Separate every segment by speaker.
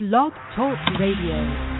Speaker 1: Blog Talk Radio.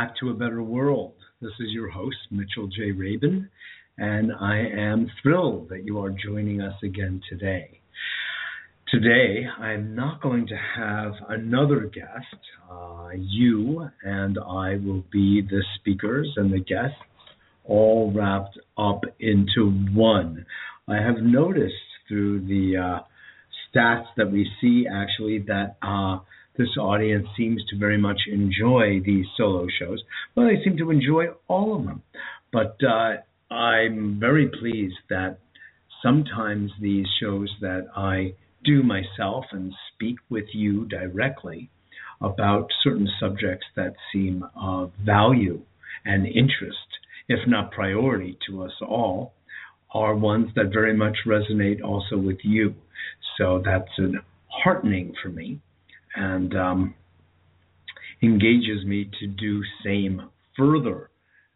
Speaker 2: Back to a better world. This is your host, Mitchell J. Rabin, and I am thrilled that you are joining us again today. Today, I'm not going to have another guest. Uh, you and I will be the speakers and the guests all wrapped up into one. I have noticed through the uh, stats that we see actually that uh, this audience seems to very much enjoy these solo shows. Well, they seem to enjoy all of them. But uh, I'm very pleased that sometimes these shows that I do myself and speak with you directly about certain subjects that seem of value and interest, if not priority to us all, are ones that very much resonate also with you. So that's heartening for me and um, engages me to do same further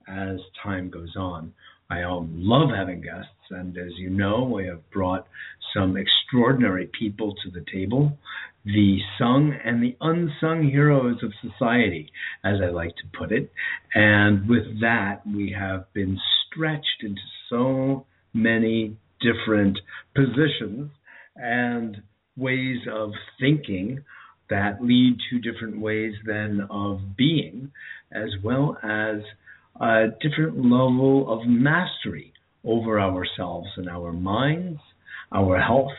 Speaker 2: as time goes on. I love having guests, and as you know, we have brought some extraordinary people to the table, the sung and the unsung heroes of society, as I like to put it. And with that, we have been stretched into so many different positions and ways of thinking that lead to different ways then of being, as well as a different level of mastery over ourselves and our minds, our health,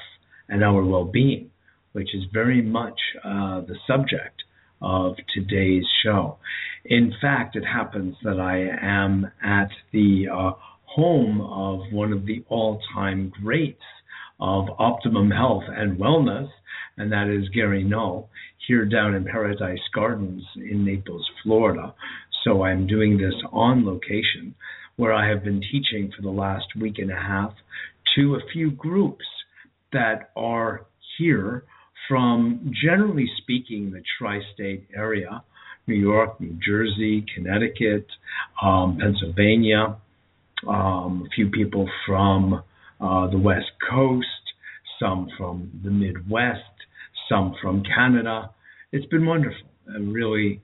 Speaker 2: and our well being, which is very much uh, the subject of today's show. In fact, it happens that I am at the uh, home of one of the all time greats of optimum health and wellness, and that is Gary Null, here down in Paradise Gardens in Naples, Florida. So I'm doing this on location where I have been teaching for the last week and a half to a few groups that are here from, generally speaking, the tri state area New York, New Jersey, Connecticut, um, Pennsylvania, um, a few people from uh, the West Coast, some from the Midwest, some from Canada. It's been wonderful. A really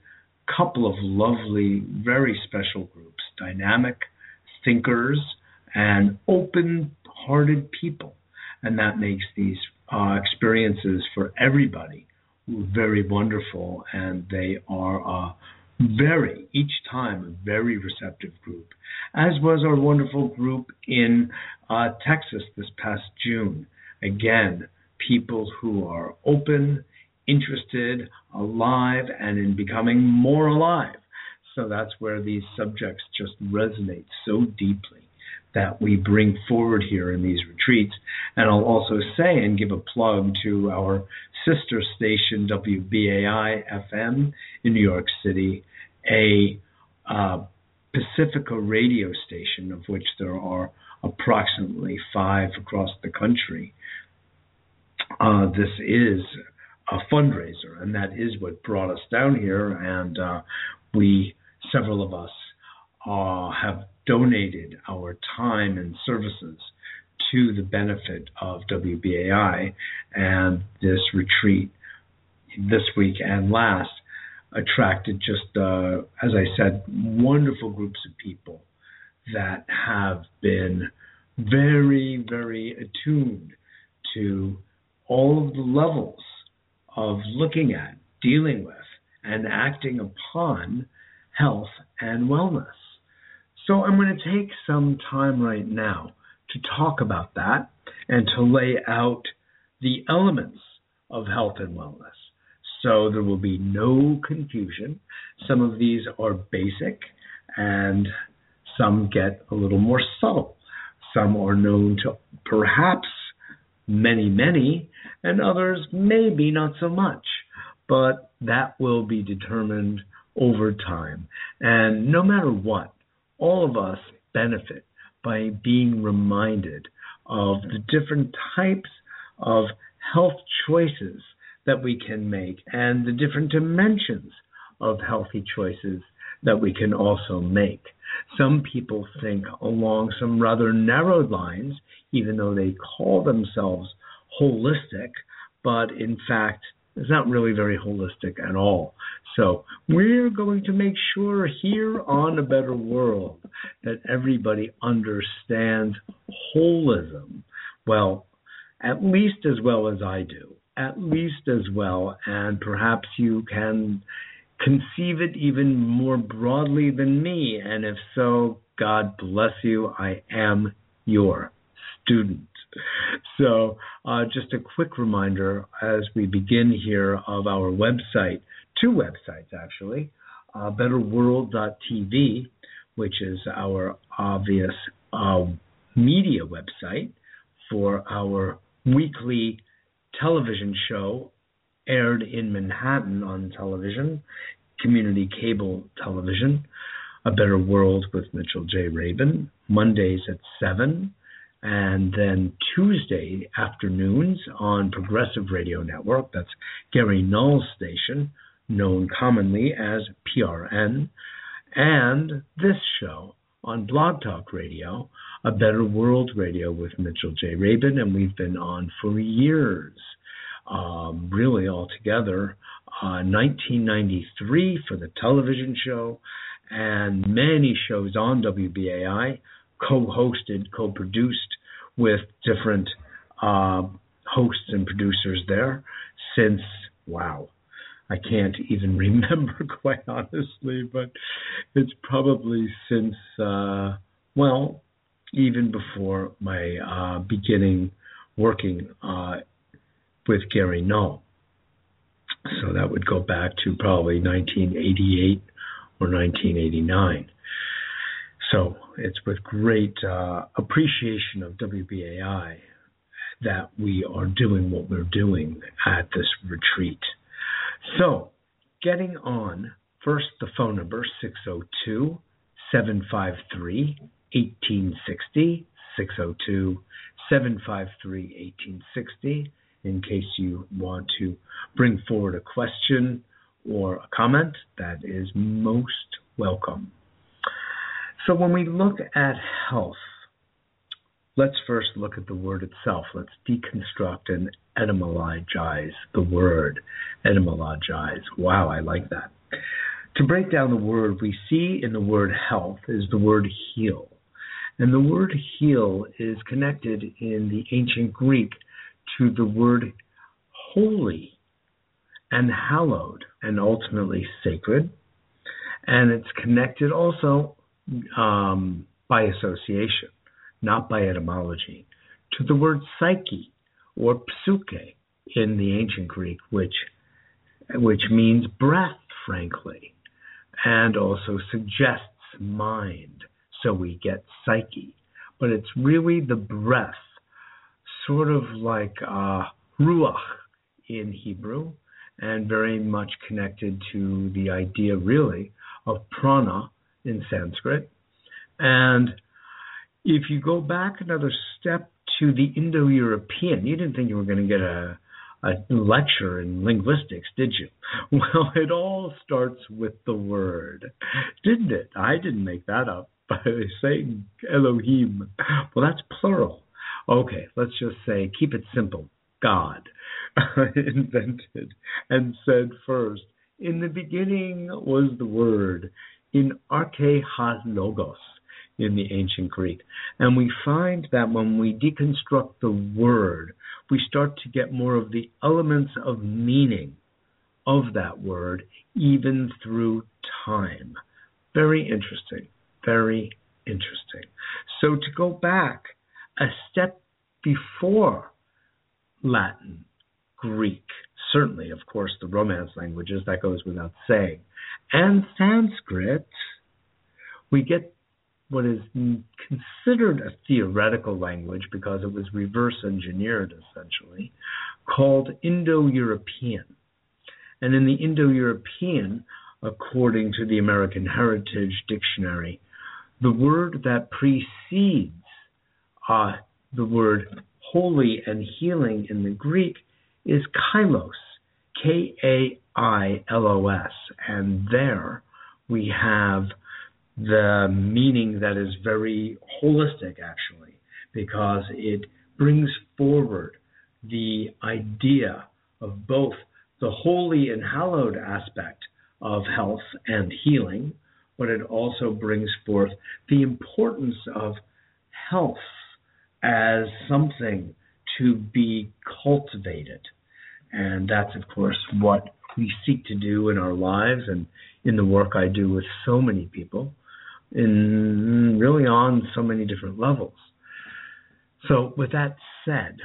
Speaker 2: couple of lovely, very special groups, dynamic thinkers and open hearted people. And that makes these uh, experiences for everybody very wonderful. And they are uh, very, each time, a very receptive group, as was our wonderful group in uh, Texas this past June. Again, people who are open, interested, alive, and in becoming more alive. So that's where these subjects just resonate so deeply that we bring forward here in these retreats. And I'll also say and give a plug to our sister station, WBAI FM in New York City, a uh, Pacifica radio station, of which there are approximately five across the country. Uh, this is a fundraiser, and that is what brought us down here. And uh, we, several of us, uh, have donated our time and services to the benefit of WBAI. And this retreat this week and last attracted just, uh, as I said, wonderful groups of people that have been very, very attuned to all of the levels of looking at, dealing with, and acting upon health and wellness. So I'm going to take some time right now to talk about that and to lay out the elements of health and wellness. So there will be no confusion. Some of these are basic and some get a little more subtle. Some are known to perhaps many, many, and others maybe not so much. But that will be determined over time. And no matter what, all of us benefit by being reminded of the different types of health choices that we can make and the different dimensions of healthy choices that we can also make. Some people think along some rather narrowed lines, even though they call themselves holistic, but in fact, it's not really very holistic at all. So, we're going to make sure here on A Better World that everybody understands holism. Well, at least as well as I do, at least as well, and perhaps you can conceive it even more broadly than me. And if so, God bless you. I am your student. So, uh, just a quick reminder as we begin here of our website, two websites actually uh, betterworld.tv, which is our obvious uh, media website for our weekly television show aired in Manhattan on television, community cable television, A Better World with Mitchell J. Rabin, Mondays at 7, and then Tuesday afternoons on Progressive Radio Network, that's Gary Null's station, known commonly as PRN, and this show on Blog Talk Radio, A Better World Radio with Mitchell J. Rabin, and we've been on for years, um, really altogether. Uh, 1993 for the television show, and many shows on WBAI, co-hosted, co-produced with different uh, hosts and producers there since wow I can't even remember quite honestly, but it's probably since uh, well, even before my uh, beginning working uh, with Gary Null. So that would go back to probably 1988 or 1989. So it's with great uh, appreciation of WBAI that we are doing what we're doing at this retreat. So, getting on, first the phone number 602 753 1860. 602 753 1860 in case you want to bring forward a question or a comment. That is most welcome. So, when we look at health, let's first look at the word itself. Let's deconstruct and etymologize the word. Etymologize. Wow, I like that. To break down the word, we see in the word health is the word heal. And the word heal is connected in the ancient Greek to the word holy and hallowed and ultimately sacred. And it's connected also um, by association, not by etymology, to the word psyche or psuche in the ancient Greek, which which means breath, frankly, and also suggests mind. So we get psyche, but it's really the breath, sort of like uh, ruach in Hebrew, and very much connected to the idea, really, of prana in Sanskrit. And if you go back another step to the Indo European, you didn't think you were going to get a, a lecture in linguistics, did you? Well, it all starts with the word, didn't it? I didn't make that up by saying Elohim. Well, that's plural. Okay, let's just say, keep it simple God invented and said first, in the beginning was the word, in arche ha logos in the ancient Greek. And we find that when we deconstruct the word, we start to get more of the elements of meaning of that word, even through time. Very interesting. Very interesting. So to go back a step before Latin, Greek, certainly, of course, the Romance languages, that goes without saying, and Sanskrit, we get what is considered a theoretical language because it was reverse engineered essentially, called Indo European. And in the Indo European, according to the American Heritage Dictionary, the word that precedes uh, the word holy and healing in the Greek is kailos, K A I L O S. And there we have the meaning that is very holistic, actually, because it brings forward the idea of both the holy and hallowed aspect of health and healing, but it also brings forth the importance of health as something to be cultivated. And that's, of course, what we seek to do in our lives and in the work I do with so many people, in really on so many different levels. So, with that said,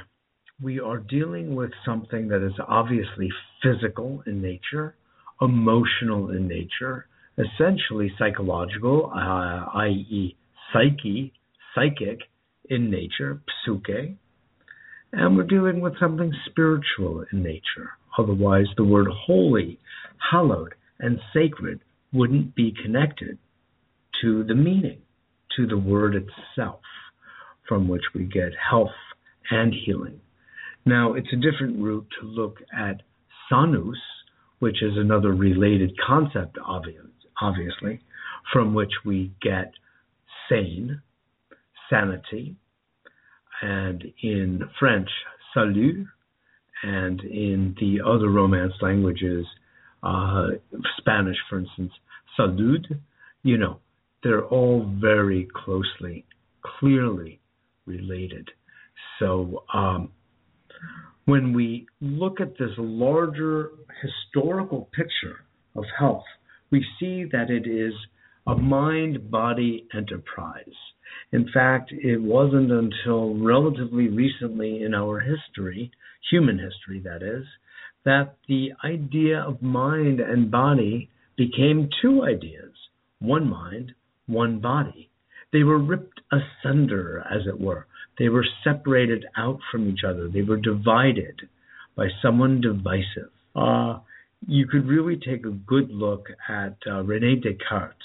Speaker 2: we are dealing with something that is obviously physical in nature, emotional in nature, essentially psychological, uh, i.e., psyche, psychic in nature, psuche, and we're dealing with something spiritual in nature. Otherwise, the word holy, hallowed, and sacred wouldn't be connected to the meaning, to the word itself, from which we get health and healing. Now, it's a different route to look at sanus, which is another related concept, obviously, from which we get sane, sanity, and in French, salut, and in the other Romance languages, uh, Spanish, for instance, salud, you know, they're all very closely, clearly related. So um, when we look at this larger historical picture of health, we see that it is a mind body enterprise. In fact, it wasn't until relatively recently in our history, human history that is, that the idea of mind and body became two ideas one mind, one body. They were ripped asunder, as it were. They were separated out from each other. They were divided by someone divisive. Uh, you could really take a good look at uh, Rene Descartes,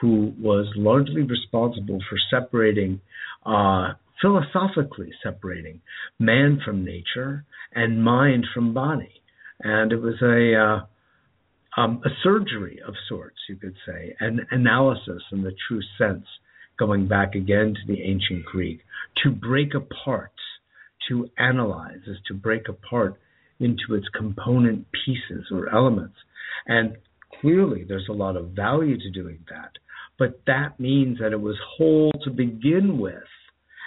Speaker 2: who was largely responsible for separating, uh, philosophically separating man from nature and mind from body. And it was a uh, um, a surgery of sorts, you could say, an analysis in the true sense, going back again to the ancient Greek, to break apart, to analyze, is to break apart into its component pieces or elements. And clearly, there's a lot of value to doing that. But that means that it was whole to begin with,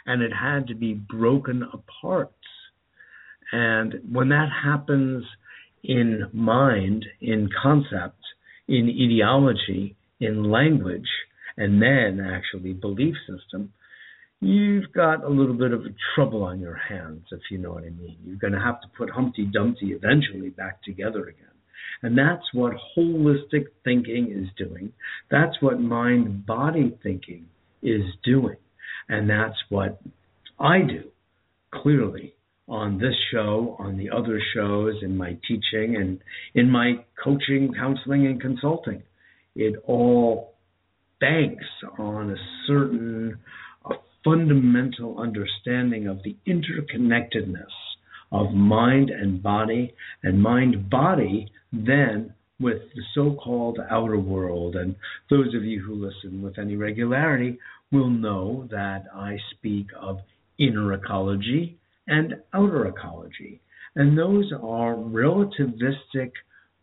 Speaker 2: and it had to be broken apart. And when that happens, in mind, in concept, in ideology, in language, and then actually belief system, you've got a little bit of trouble on your hands, if you know what I mean. You're going to have to put Humpty Dumpty eventually back together again. And that's what holistic thinking is doing. That's what mind body thinking is doing. And that's what I do, clearly, on this show, on the other shows, in my teaching, and in my coaching, counseling, and consulting. It all banks on a certain a fundamental understanding of the interconnectedness of mind and body, and mind body then with the so called outer world. And those of you who listen with any regularity will know that I speak of inner ecology and outer ecology. And those are relativistic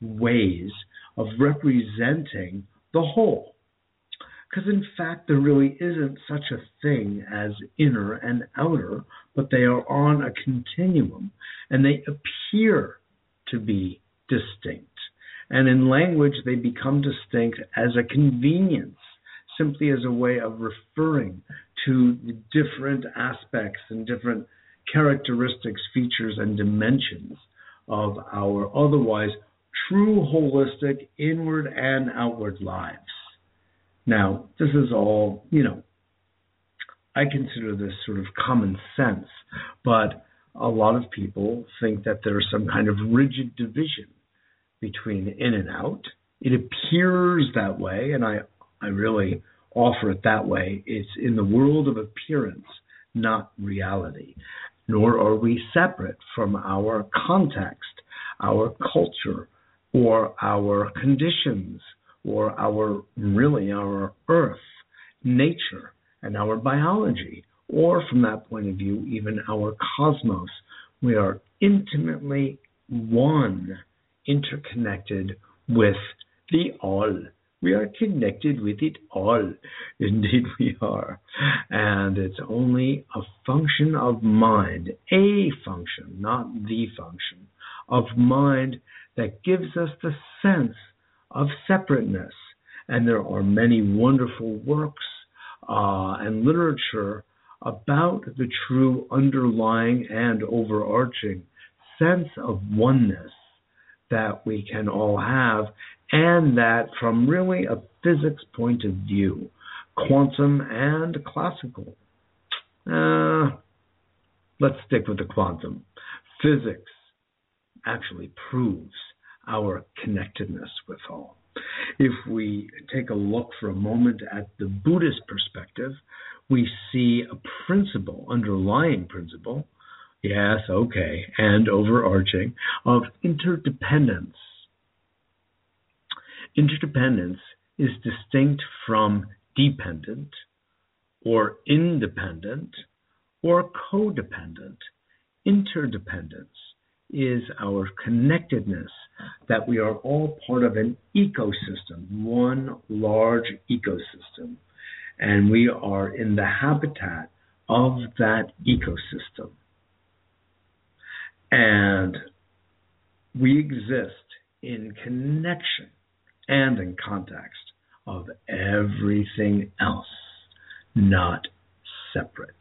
Speaker 2: ways of representing the whole. Because in fact, there really isn't such a thing as inner and outer, but they are on a continuum and they appear to be distinct. And in language, they become distinct as a convenience, simply as a way of referring to different aspects and different characteristics, features, and dimensions of our otherwise true holistic inward and outward lives. Now, this is all, you know, I consider this sort of common sense, but a lot of people think that there's some kind of rigid division between in and out. It appears that way, and I, I really offer it that way. It's in the world of appearance, not reality. Nor are we separate from our context, our culture, or our conditions or our really our earth, nature, and our biology, or from that point of view, even our cosmos. We are intimately one, interconnected with the all. We are connected with it all. Indeed, we are. And it's only a function of mind, a function, not the function, of mind that gives us the sense of separateness. And there are many wonderful works uh, and literature about the true underlying and overarching sense of oneness that we can all have, and that from really a physics point of view, quantum and classical. Uh, let's stick with the quantum. Physics actually proves our connectedness with all. If we take a look for a moment at the Buddhist perspective, we see a principle, underlying principle, yes, okay, and overarching, of interdependence. Interdependence is distinct from dependent or independent or codependent. Interdependence is our connectedness, that we are all part of an ecosystem, one large ecosystem. And we are in the habitat of that ecosystem. And we exist in connection and in context of everything else, not separate.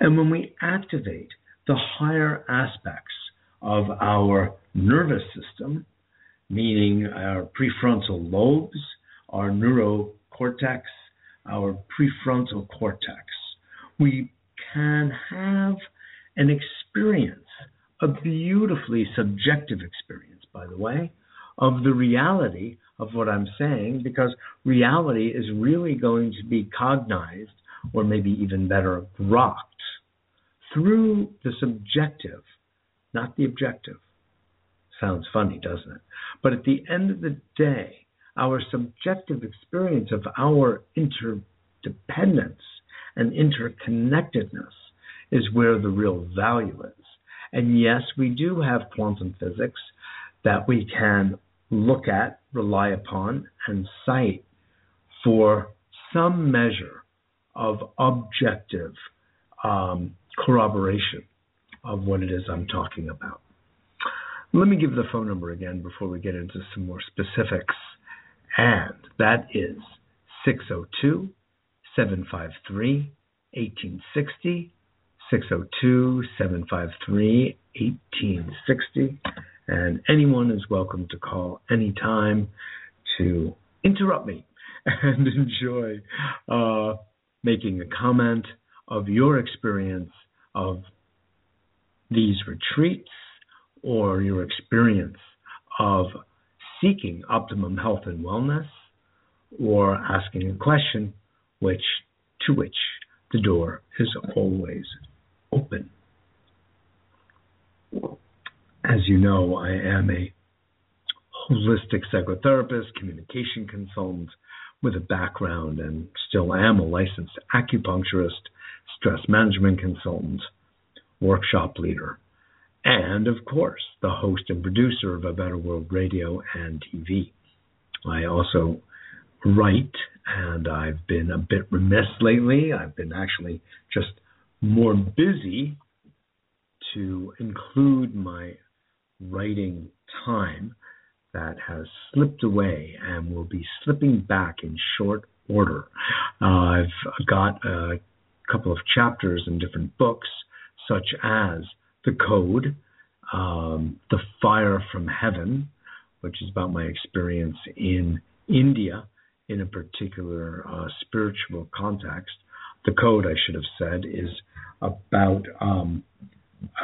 Speaker 2: And when we activate the higher aspects of our nervous system, meaning our prefrontal lobes, our neurocortex, our prefrontal cortex. We can have an experience, a beautifully subjective experience, by the way, of the reality of what I'm saying, because reality is really going to be cognized, or maybe even better, grokked through the subjective not the objective. Sounds funny, doesn't it? But at the end of the day, our subjective experience of our interdependence and interconnectedness is where the real value is. And yes, we do have quantum physics that we can look at, rely upon, and cite for some measure of objective um, corroboration of what it is I'm talking about. Let me give the phone number again before we get into some more specifics. And that is 602 753 1860. 602 753 1860. And anyone is welcome to call anytime to interrupt me and enjoy uh, making a comment of your experience of these retreats or your experience of seeking optimum health and wellness or asking a question which to which the door is always open. As you know, I am a holistic psychotherapist, communication consultant with a background and still am a licensed acupuncturist, stress management consultant, workshop leader, and of course, the host and producer of A Better World Radio and TV. I also write and I've been a bit remiss lately. I've been actually just more busy to include my writing time that has slipped away and will be slipping back in short order. Uh, I've got a couple of chapters in different books, such as The Code, um, The Fire from Heaven, which is about my experience in India in a particular uh, spiritual context. The Code, I should have said, is about um,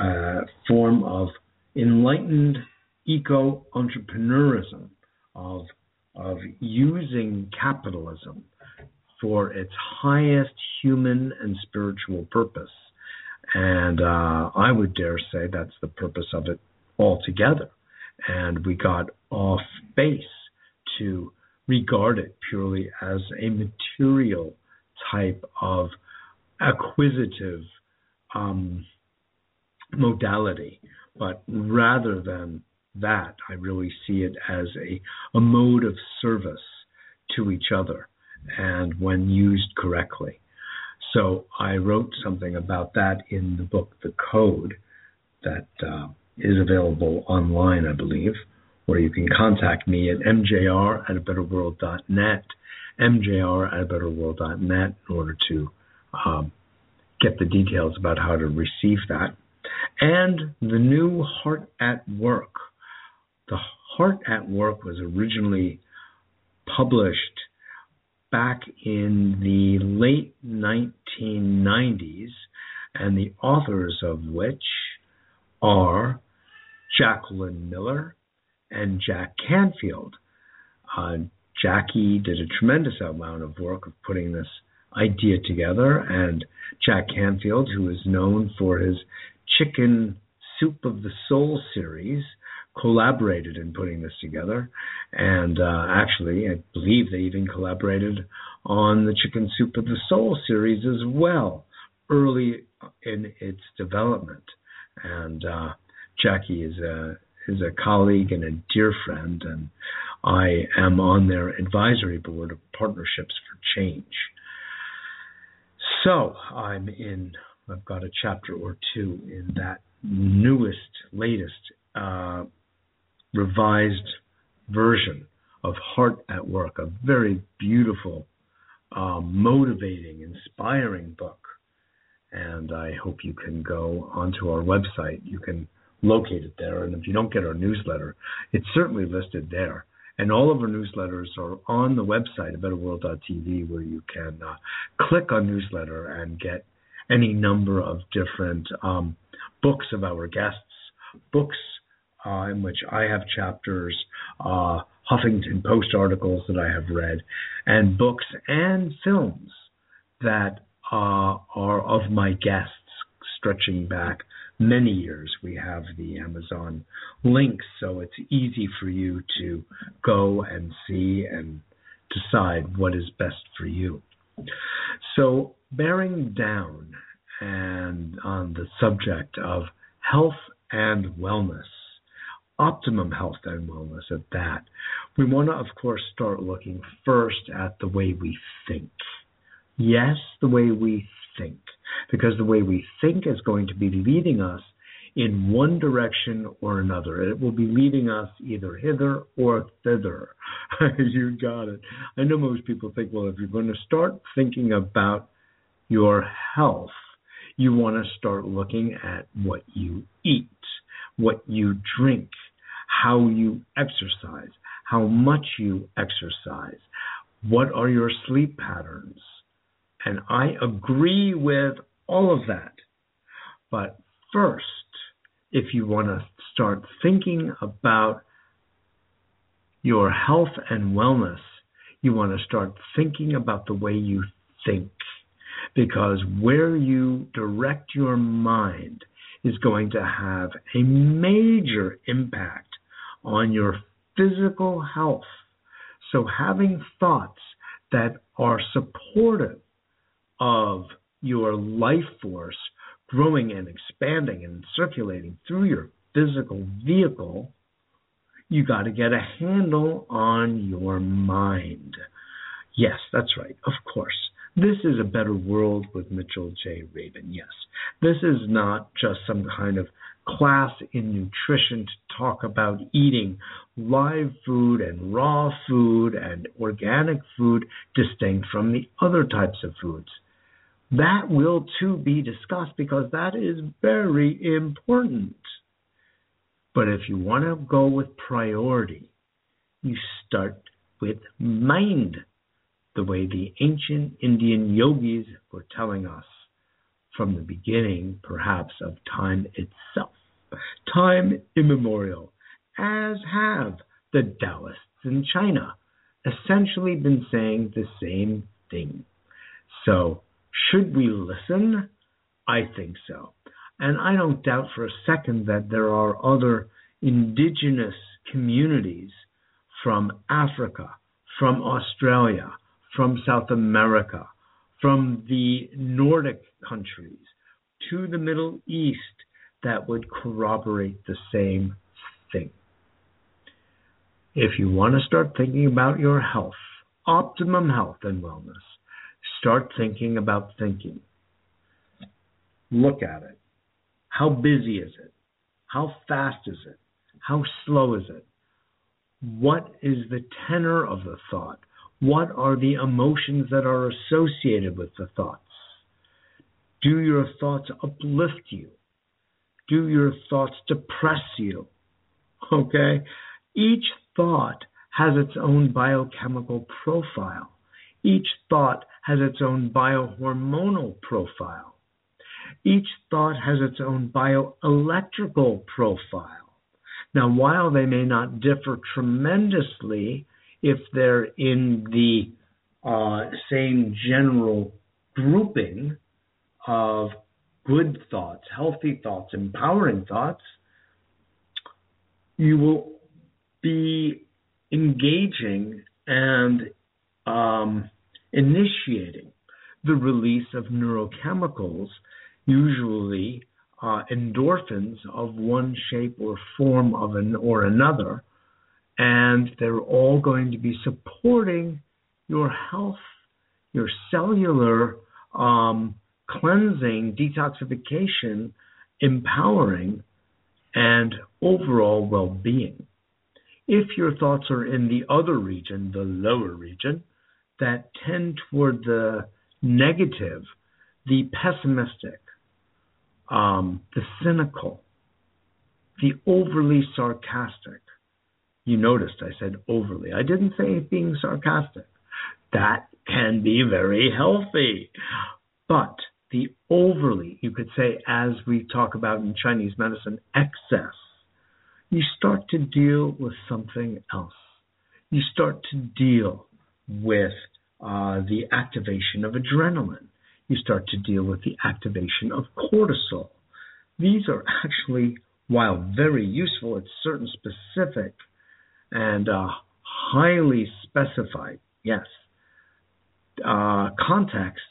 Speaker 2: a form of enlightened eco entrepreneurism, of, of using capitalism for its highest human and spiritual purpose. And uh, I would dare say that's the purpose of it altogether. And we got off base to regard it purely as a material type of acquisitive um, modality. But rather than that, I really see it as a, a mode of service to each other and when used correctly. So I wrote something about that in the book, The Code, that uh, is available online, I believe, or you can contact me at mjr at betterworld.net, mjr at betterworld.net in order to um, get the details about how to receive that. And the new Heart at Work. The Heart at Work was originally published back in the late 1990s, and the authors of which are Jacqueline Miller and Jack Canfield. Uh, Jackie did a tremendous amount of work of putting this idea together, and Jack Canfield, who is known for his Chicken Soup of the Soul series, collaborated in putting this together. And uh, actually, I believe they even collaborated on the Chicken Soup of the Soul series as well, early in its development. And uh, Jackie is a is a colleague and a dear friend, and I am on their advisory board of Partnerships for Change. So I'm in. I've got a chapter or two in that newest, latest uh, revised version of Heart at Work, a very beautiful, uh, motivating, inspiring book. And I hope you can go onto our website. You can locate it there. And if you don't get our newsletter, it's certainly listed there. And all of our newsletters are on the website at betterworld.tv where you can uh, click on newsletter and get any number of different um, books of our guests, books uh, in which I have chapters, uh, Huffington Post articles that I have read, and books and films that uh, are of my guests, stretching back many years. We have the Amazon links, so it's easy for you to go and see and decide what is best for you. So, bearing down and on the subject of health and wellness, optimum health and wellness at that, we want to, of course, start looking first at the way we think. Yes, the way we think, because the way we think is going to be leading us in one direction or another. It will be leading us either hither or thither. you got it. I know most people think, well, if you're going to start thinking about your health, you want to start looking at what you eat, what you drink, how you exercise, how much you exercise, what are your sleep patterns. And I agree with all of that. But first, if you want to start thinking about your health and wellness, you want to start thinking about the way you think. Because where you direct your mind is going to have a major impact on your physical health. So, having thoughts that are supportive of your life force growing and expanding and circulating through your physical vehicle, you got to get a handle on your mind. Yes, that's right. Of course. This is a better world with Mitchell J. Rabin. Yes. This is not just some kind of class in nutrition to talk about eating live food and raw food and organic food distinct from the other types of foods. That will too be discussed because that is very important. But if you want to go with priority, you start with mind, the way the ancient Indian yogis were telling us from the beginning, perhaps, of time itself, time immemorial, as have the Taoists in China essentially been saying the same thing. So, should we listen? I think so. And I don't doubt for a second that there are other indigenous communities from Africa, from Australia, from South America, from the Nordic countries to the Middle East that would corroborate the same thing. If you want to start thinking about your health, optimum health and wellness, start thinking about thinking. Look at it. How busy is it? How fast is it? How slow is it? What is the tenor of the thought? What are the emotions that are associated with the thoughts? Do your thoughts uplift you? Do your thoughts depress you? Okay? Each thought has its own biochemical profile. Each thought has its own biohormonal profile. Each thought has its own bioelectrical profile. Now, while they may not differ tremendously if they're in the uh, same general grouping of good thoughts, healthy thoughts, empowering thoughts, you will be engaging and um, initiating the release of neurochemicals, usually uh, endorphins of one shape or form of an or another, and they're all going to be supporting your health, your cellular um, cleansing, detoxification, empowering, and overall well being. If your thoughts are in the other region, the lower region, that tend toward the negative, the pessimistic, um, the cynical, the overly sarcastic, you noticed I said overly. I didn't say being sarcastic. That can be very healthy. But the overly, you could say, as we talk about in Chinese medicine, excess, you start to deal with something else. You start to deal with uh, the activation of adrenaline. You start to deal with the activation of cortisol. These are actually, while very useful at certain specific and uh, highly specified, yes, uh, contexts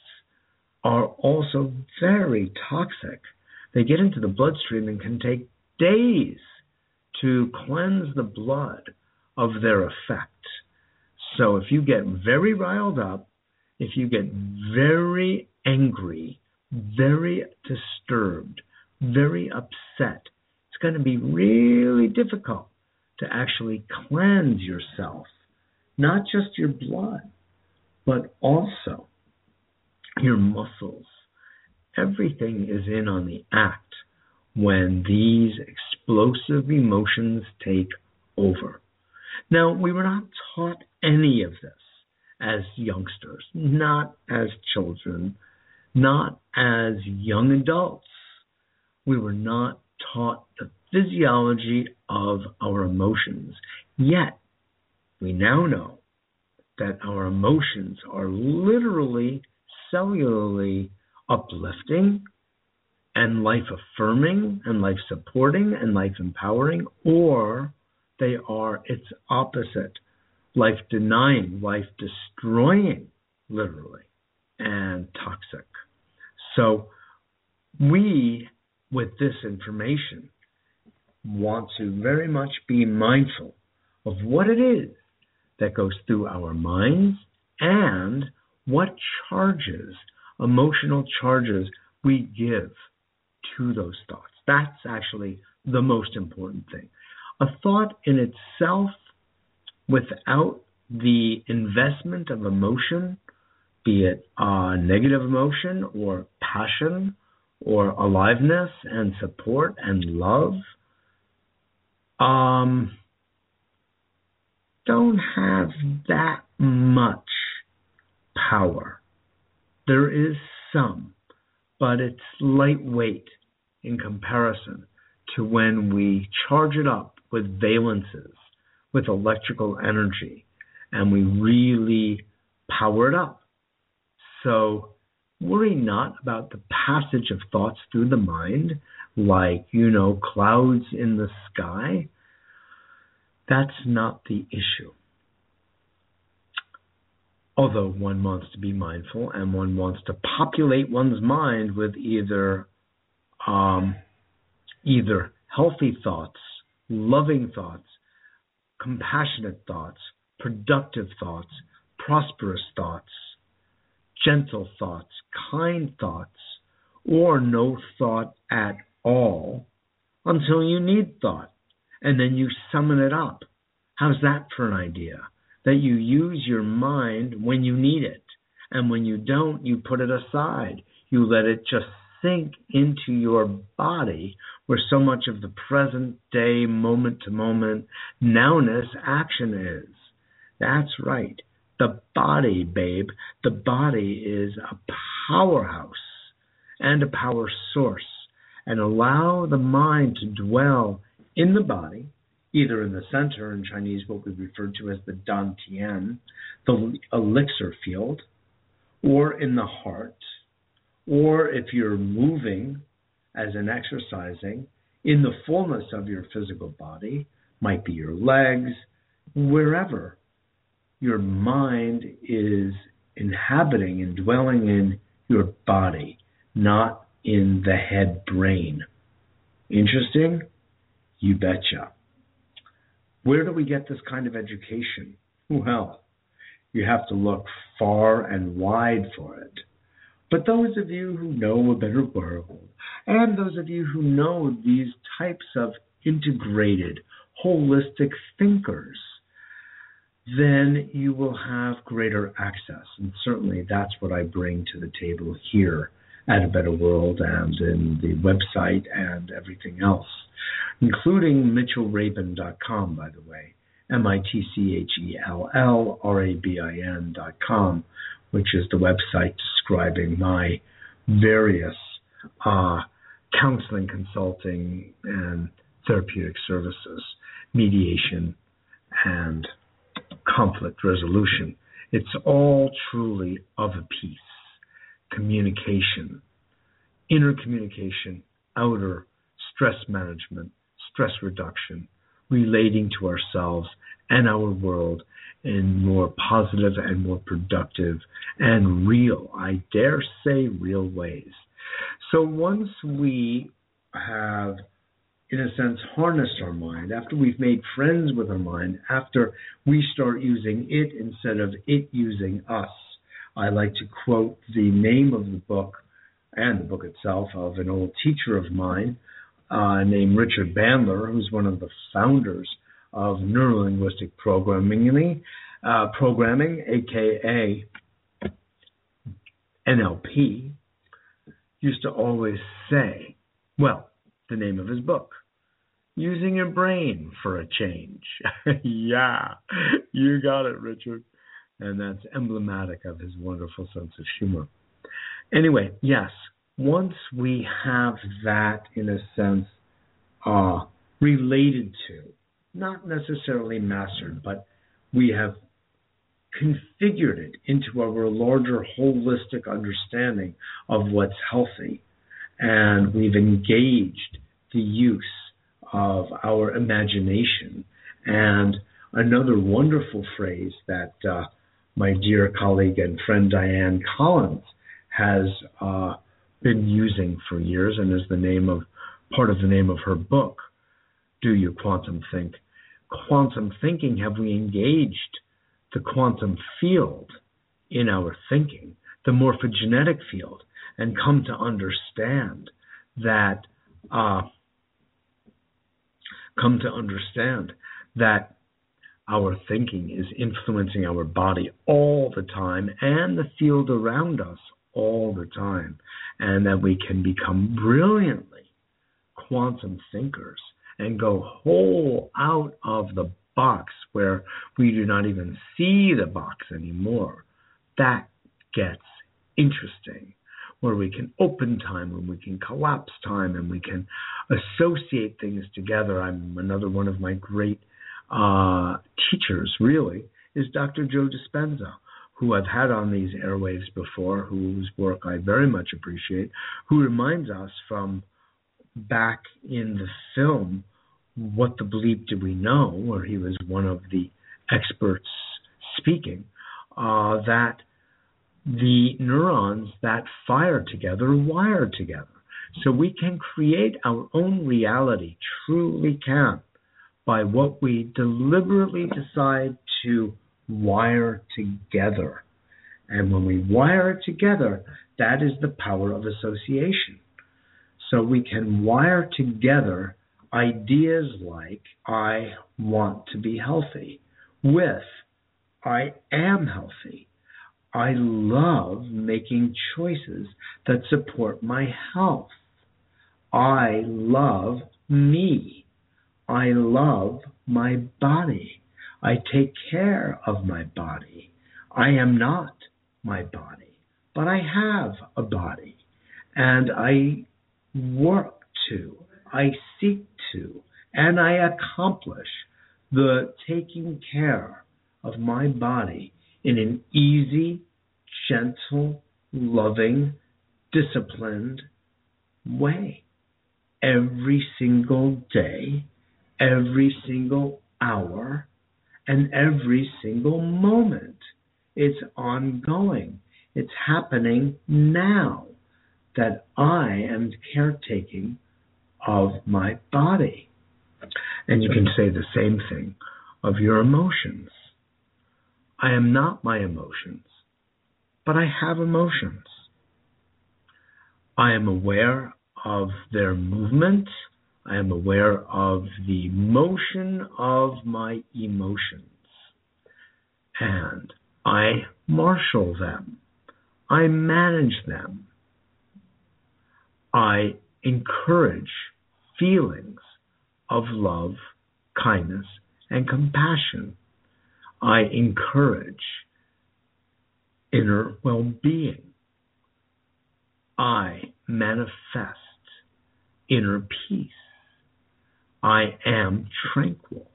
Speaker 2: are also very toxic. They get into the bloodstream and can take days to cleanse the blood of their effect. So if you get very riled up, if you get very angry, very disturbed, very upset, it's going to be really difficult to actually cleanse yourself, not just your blood, but also your muscles. Everything is in on the act when these explosive emotions take over. Now, we were not taught any of this as youngsters, not as children, not as young adults. We were not taught the physiology of our emotions. Yet, we now know that our emotions are literally, cellularly uplifting and life affirming and life supporting and life empowering, or they are its opposite life denying, life destroying, literally, and toxic. So, we, with this information, want to very much be mindful of what it is that goes through our minds and what charges, emotional charges, we give to those thoughts. That's actually the most important thing. A thought in itself, without the investment of emotion, be it a negative emotion or passion or aliveness and support and love, um, don't have that much power. There is some, but it's lightweight in comparison to when we charge it up with valences, with electrical energy, and we really power it up. So worry not about the passage of thoughts through the mind, like, you know, clouds in the sky. That's not the issue. Although one wants to be mindful and one wants to populate one's mind with either um, either healthy thoughts, loving thoughts, compassionate thoughts, productive thoughts, prosperous thoughts, gentle thoughts, kind thoughts, or no thought at all until you need thought. And then you summon it up. How's that for an idea? That you use your mind when you need it. And when you don't, you put it aside. You let it just sink into your body where so much of the present day, moment to moment nowness action is. That's right. The body, babe, the body is a powerhouse and a power source. And allow the mind to dwell in the body, either in the center, in Chinese, what we refer to as the Dan Tian, the elixir field, or in the heart, or if you're moving as in exercising in the fullness of your physical body, might be your legs, wherever your mind is inhabiting and dwelling in your body, not in the head brain. Interesting? You betcha. Where do we get this kind of education? Well, you have to look far and wide for it. But those of you who know a better world, and those of you who know these types of integrated, holistic thinkers, then you will have greater access. And certainly that's what I bring to the table here at A Better World and in the website and everything else, including mitchellrabin.com, by the way, M I T C H E L L R A B I N.com, which is the website describing my various uh, counseling, consulting, and therapeutic services, mediation, and conflict resolution. It's all truly of a piece. Communication, inner communication, outer stress management, stress reduction, relating to ourselves and our world in more positive and more productive and real, I dare say, real ways. So once we have in a sense, harnessed our mind, after we've made friends with our mind, after we start using it instead of it using us. I like to quote the name of the book and the book itself of an old teacher of mine uh, named Richard Bandler, who's one of the founders of neurolinguistic programming, uh, programming, aka NLP, used to always say, well, the name of his book. Using your brain for a change. yeah, you got it, Richard. And that's emblematic of his wonderful sense of humor. Anyway, yes, once we have that, in a sense, uh, related to, not necessarily mastered, but we have configured it into our larger holistic understanding of what's healthy and we've engaged the use of our imagination. And another wonderful phrase that uh, my dear colleague and friend Dianne Collins has uh, been using for years and is the name of part of the name of her book, Do You Quantum Think? Quantum thinking, have we engaged the quantum field in our thinking, the morphogenetic field, and come to understand that uh, come to understand that our thinking is influencing our body all the time and the field around us all the time, and that we can become brilliantly quantum thinkers and go whole out of the box where we do not even see the box anymore. That gets interesting where we can open time and we can collapse time and we can associate things together. I'm another one of my great uh, teachers, really, is Dr. Joe Dispenza, who I've had on these airwaves before, whose work I very much appreciate, who reminds us from back in the film, What the Bleep Do We Know, where he was one of the experts speaking, uh, that the neurons that fire together wire together. So we can create our own reality, truly can, by what we deliberately decide to wire together. And when we wire it together, that is the power of association. So we can wire together ideas like, I want to be healthy, with, I am healthy. I love making choices that support my health. I love me. I love my body. I take care of my body. I am not my body, but I have a body. And I work to, I seek to, and I accomplish the taking care of my body in an easy, gentle, loving, disciplined way. Every single day, every single hour, and every single moment. It's ongoing. It's happening now that I am caretaking of my body. And you can say the same thing of your emotions. I am not my emotions, but I have emotions. I am aware of their movement. I am aware of the motion of my emotions. And I marshal them. I manage them. I encourage feelings of love, kindness, and compassion. I encourage inner well being. I manifest inner peace. I am tranquil.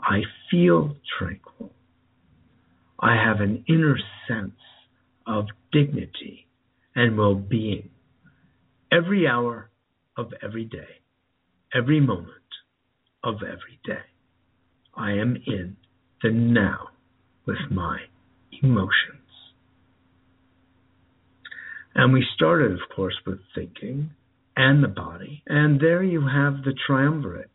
Speaker 2: I feel tranquil. I have an inner sense of dignity and well being every hour of every day, every moment of every day. I am in the now with my emotions. And we started, of course, with thinking and the body. And there you have the triumvirate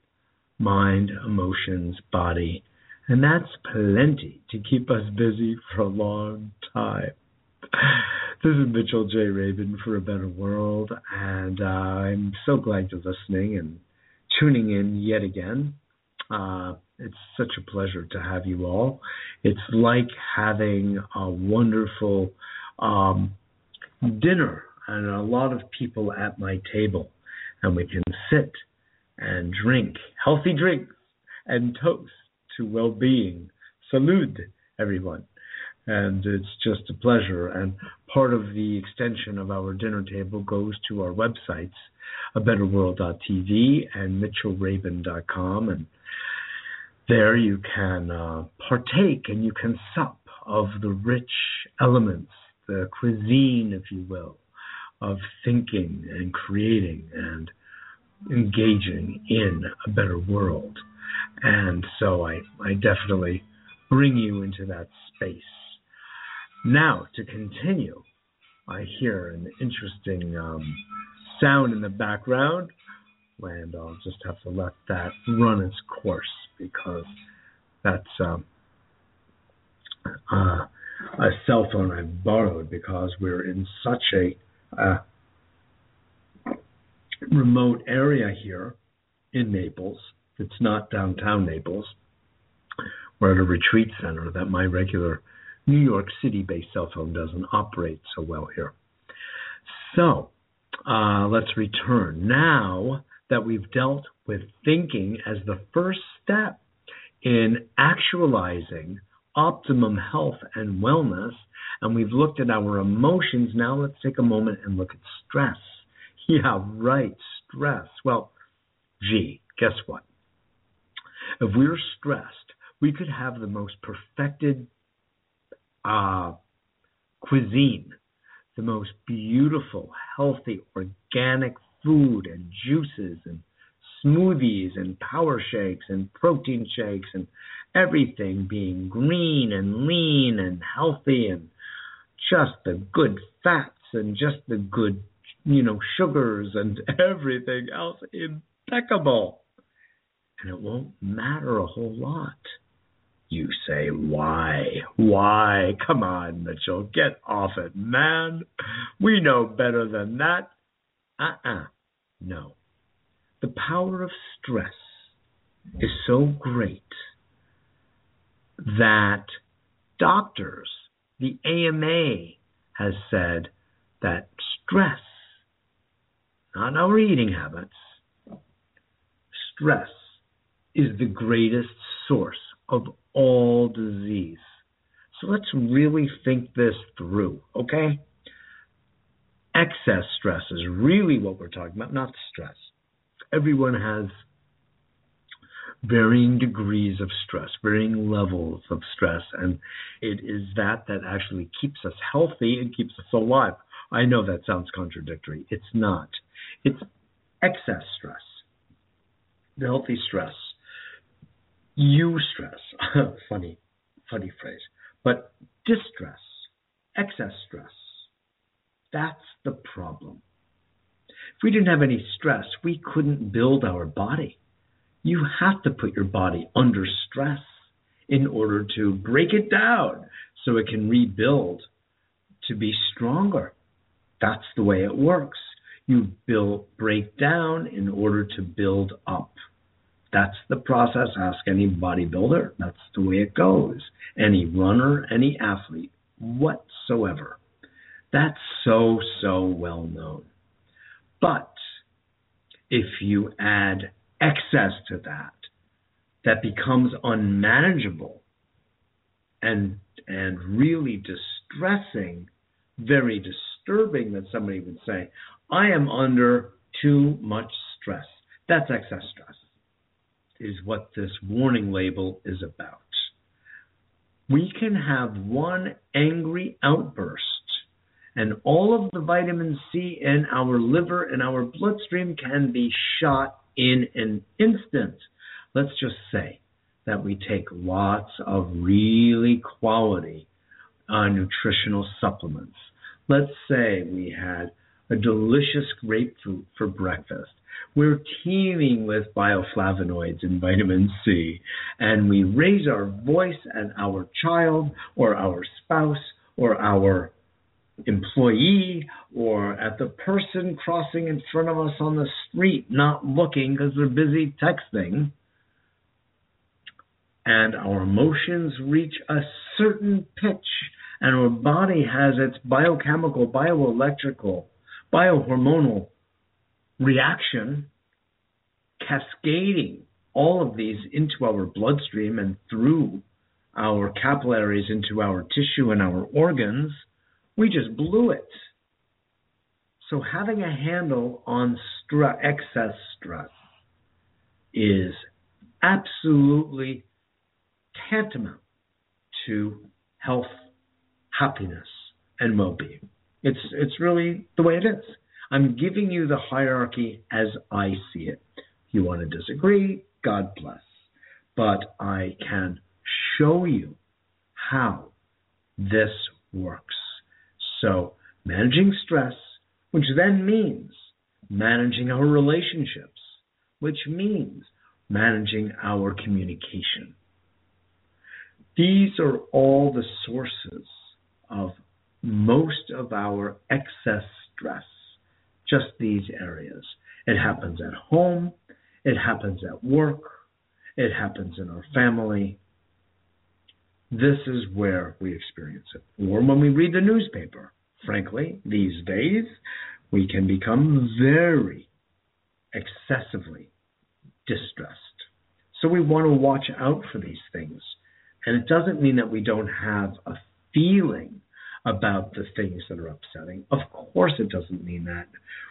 Speaker 2: mind, emotions, body. And that's plenty to keep us busy for a long time. This is Mitchell J. Rabin for a Better World, and uh, I'm so glad you're listening and tuning in yet again. Uh, it's such a pleasure to have you all. It's like having a wonderful um, dinner and a lot of people at my table, and we can sit and drink healthy drinks and toast to well being. Salute, everyone and it's just a pleasure. And part of the extension of our dinner table goes to our websites, abetterworld.tv and mitchellrabin.com, and there you can uh, partake and you can sup of the rich elements, the cuisine, if you will, of thinking and creating and engaging in a better world. And so I, I definitely bring you into that space now, to continue, I hear an interesting um, sound in the background, and I'll just have to let that run its course because that's um, uh, a cell phone I've borrowed because we're in such a uh, remote area here in Naples. It's not downtown Naples. We're at a retreat center that my regular New York City based cell phone doesn't operate so well here. So uh, let's return. Now that we've dealt with thinking as the first step in actualizing optimum health and wellness, and we've looked at our emotions, now let's take a moment and look at stress. Yeah, right, stress. Well, gee, guess what? If we we're stressed, we could have the most perfected uh, cuisine, the most beautiful, healthy, organic food and juices and smoothies and power shakes and protein shakes and everything being green and lean and healthy and just the good fats and just the good, you know, sugars and everything else impeccable. And it won't matter a whole lot. You say, why? Why? Come on, Mitchell, get off it, man. We know better than that. Uh uh-uh. uh No. The power of stress is so great that doctors, the AMA has said that stress, not our eating habits, stress is the greatest source of all disease. So let's really think this through, okay? Excess stress is really what we're talking about, not stress. Everyone has varying degrees of stress, varying levels of stress, and it is that that actually keeps us healthy and keeps us alive. I know that sounds contradictory. It's not. It's excess stress. The healthy stress. you stress. funny, funny phrase. But distress, excess stress. That's the problem. If we didn't have any stress, we couldn't build our body you have to put your body under stress in order to break it down so it can rebuild to be stronger. That's the way it works. You build break down in order to build up. That's the process. Ask any bodybuilder. That's the way it goes. Any runner, any athlete, whatsoever. That's so, so well known. But if you add excess to that that becomes unmanageable and and really distressing, very disturbing that somebody would say, I am under too much stress. That's excess stress, is what this warning label is about. We can have one angry outburst, and all of the vitamin C in our liver and our bloodstream can be shot in an instant. Let's just say that we take lots of really quality uh, nutritional supplements. Let's say we had a delicious grapefruit for breakfast. We're teeming with bioflavonoids and vitamin C, and we raise our voice at our child or our spouse or our employee or at the person crossing in front of us on the street not looking because they're busy texting. And our emotions reach a certain pitch, and our body has its biochemical, bioelectrical, biohormonal reaction cascading all of these into our bloodstream and through our capillaries into our tissue and our organs we just blew it. So having a handle on stress, excess stress is absolutely tantamount to health, happiness, and well-being. It's it's really the way it is. I'm giving you the hierarchy as I see it. You want to disagree, God bless. But I can show you how this works. So, managing stress, which then means managing our relationships, which means managing our communication. These are all the sources of most of our excess stress, just these areas. It happens at home, it happens at work, it happens in our family. This is where we experience it. Or when we read the newspaper. Frankly, these days, we can become very excessively distressed. So we want to watch out for these things. And it doesn't mean that we don't have a feeling about the things that are upsetting. Of course, it doesn't mean that.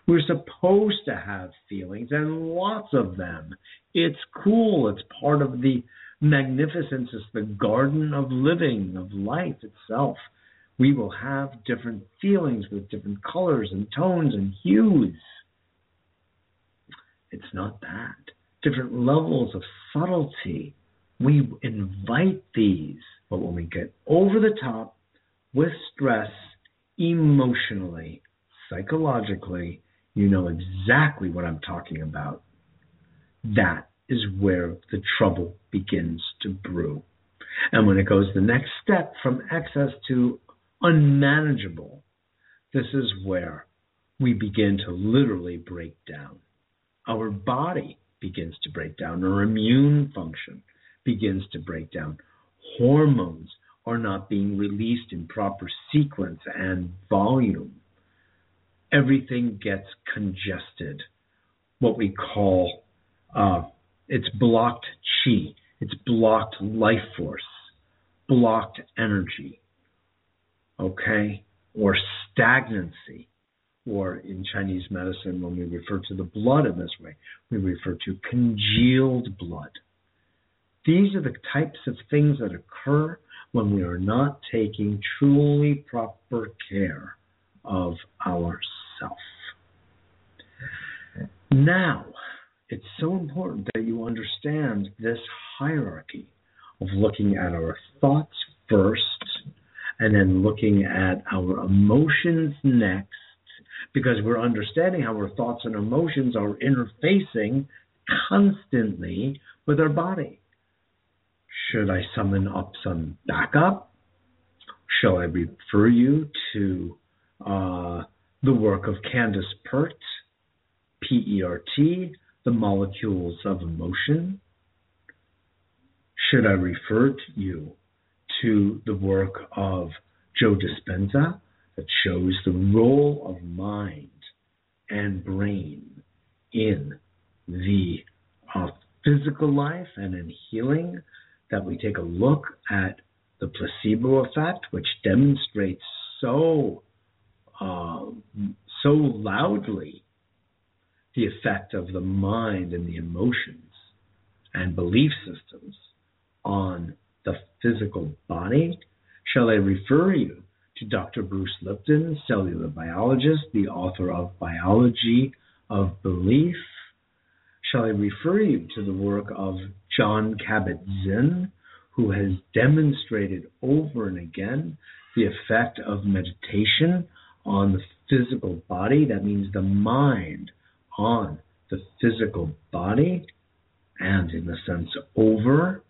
Speaker 2: We're supposed to have feelings and lots of them. It's cool. It's part of the magnificence. is the garden of living, of life itself. We will have different feelings with different colors and tones and hues. It's not that. Different levels of subtlety. We invite these, but when we get over the top with stress, emotionally, psychologically, you know exactly what I'm talking about. That is where the trouble begins to brew. And when it goes the next step from excess to unmanageable, this is where we begin to literally break down our body begins to break down, our immune function begins to break down, hormones are not being released in proper sequence and volume. Everything gets congested, what we call uh, it's blocked chi, it's blocked life force, blocked energy, okay, or stagnancy or in Chinese medicine, when we refer to the blood in this way, we refer to congealed blood. These are the types of things that occur when we are not taking truly proper care of ourself. Now, it's so important that you understand this hierarchy of looking at our thoughts first and then looking at our emotions next because we're understanding how our thoughts and emotions are interfacing constantly with our body. Should I summon up some backup? Shall I refer you to uh, the work of Candace Pert, P E R T, The Molecules of Emotion? Should I refer to you to the work of Joe Dispenza, that shows the role of mind and brain in the uh, physical life and in healing, that we take a look at the placebo effect, which demonstrates so uh, so loudly the effect of the mind and the emotions and belief systems on the physical body. Shall I refer you to Dr. Bruce Lipton, cellular biologist, the author of Biology of Belief. Shall I refer you to the work of Jon Kabat-Zinn, who has demonstrated over and again the effect of meditation on the physical body? That means the mind on the physical body and, in a sense, over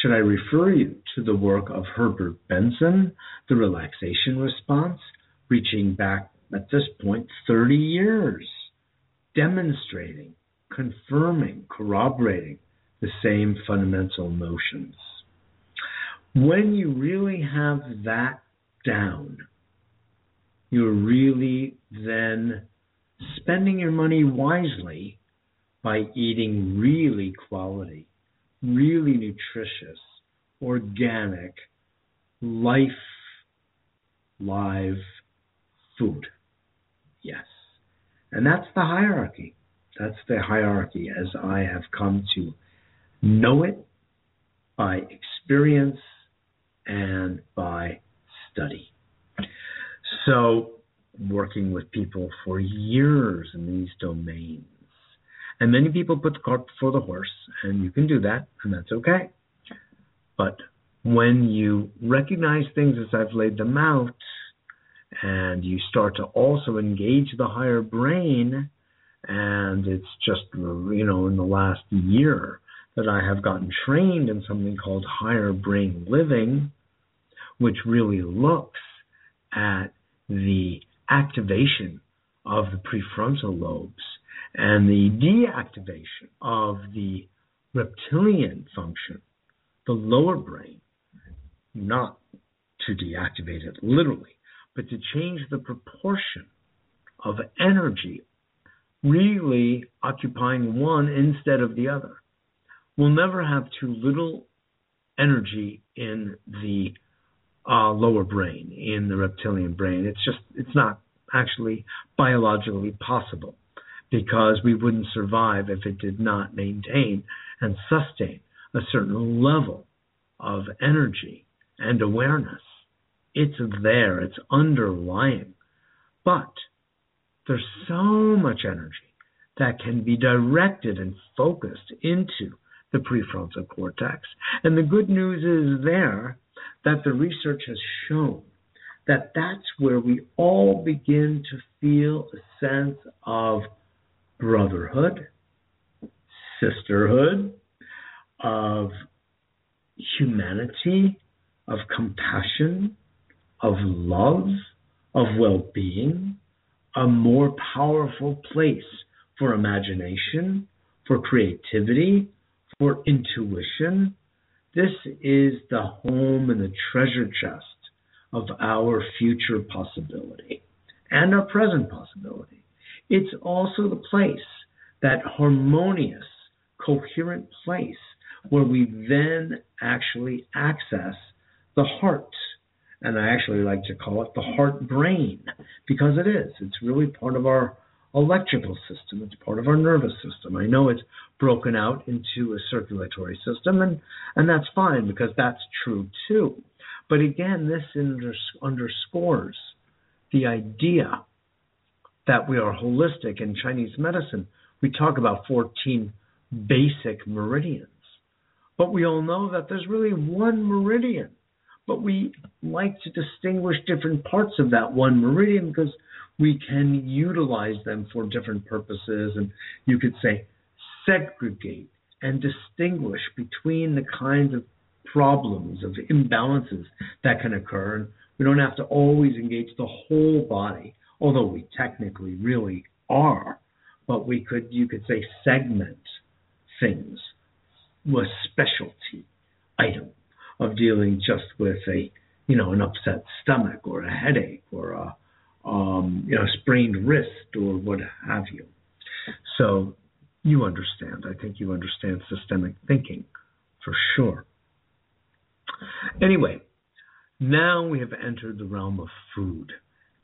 Speaker 2: should I refer you to the work of Herbert Benson, The Relaxation Response, reaching back at this point 30 years, demonstrating, confirming, corroborating the same fundamental notions? When you really have that down, you're really then spending your money wisely by eating really quality really nutritious, organic, life, live food. Yes. And that's the hierarchy. That's the hierarchy as I have come to know it by experience and by study. So, working with people for years in these domains and many people put the cart before the horse, and you can do that, and that's okay. But when you recognize things as I've laid them out, and you start to also engage the higher brain, and it's just, you know, in the last year that I have gotten trained in something called higher brain living, which really looks at the activation of the prefrontal lobes and the deactivation of the reptilian function, the lower brain, not to deactivate it literally, but to change the proportion of energy really occupying one instead of the other. We'll never have too little energy in the uh, lower brain, in the reptilian brain. It's just, it's not actually biologically possible because we wouldn't survive if it did not maintain and sustain a certain level of energy and awareness. It's there, it's underlying. But there's so much energy that can be directed and focused into the prefrontal cortex. And the good news is there that the research has shown that that's where we all begin to feel a sense of brotherhood, sisterhood, of humanity, of compassion, of love, of well being, a more powerful place for imagination, for creativity, for intuition. This is the home and the treasure chest of our future possibility and our present possibility. It's also the place, that harmonious, coherent place where we then actually access the heart. And I actually like to call it the heart brain because it is. It's really part of our electrical system, it's part of our nervous system. I know it's broken out into a circulatory system, and, and that's fine because that's true too. But again, this underscores the idea that we are holistic. In Chinese medicine, we talk about 14 basic meridians. But we all know that there's really one meridian. But we like to distinguish different parts of that one meridian because we can utilize them for different purposes. And you could say segregate and distinguish between the kinds of problems, of imbalances that can occur. And we don't have to always engage the whole body, although we technically really are. But we could, you could say, segment things with specialty item of dealing just with a you know an upset stomach or a headache or a um, you know sprained wrist or what have you. So you understand. I think you understand systemic thinking for sure. Anyway, now we have entered the realm of food.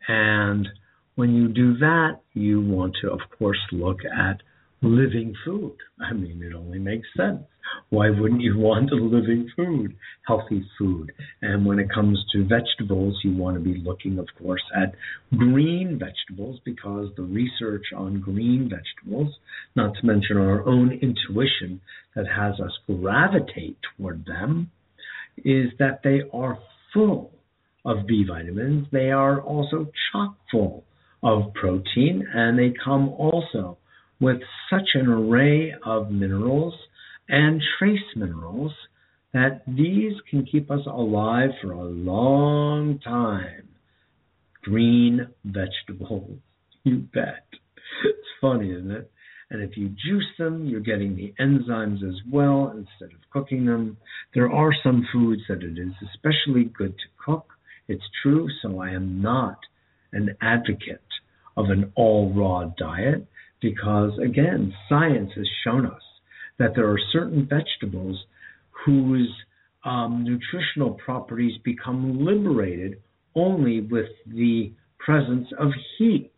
Speaker 2: And when you do that, you want to, of course, look at living food. I mean, it only makes sense. Why wouldn't you want a living food, healthy food? And when it comes to vegetables, you want to be looking, of course, at green vegetables because the research on green vegetables, not to mention our own intuition that has us gravitate toward them, is that they are full of B vitamins. They are also chock full of protein, and they come also with such an array of minerals and trace minerals that these can keep us alive for a long time. Green vegetables, you bet. It's funny, isn't it? And if you juice them, you're getting the enzymes as well instead of cooking them. There are some foods that it is especially good to cook. It's true, so I am not an advocate of an all raw diet because, again, science has shown us that there are certain vegetables whose um, nutritional properties become liberated only with the presence of heat,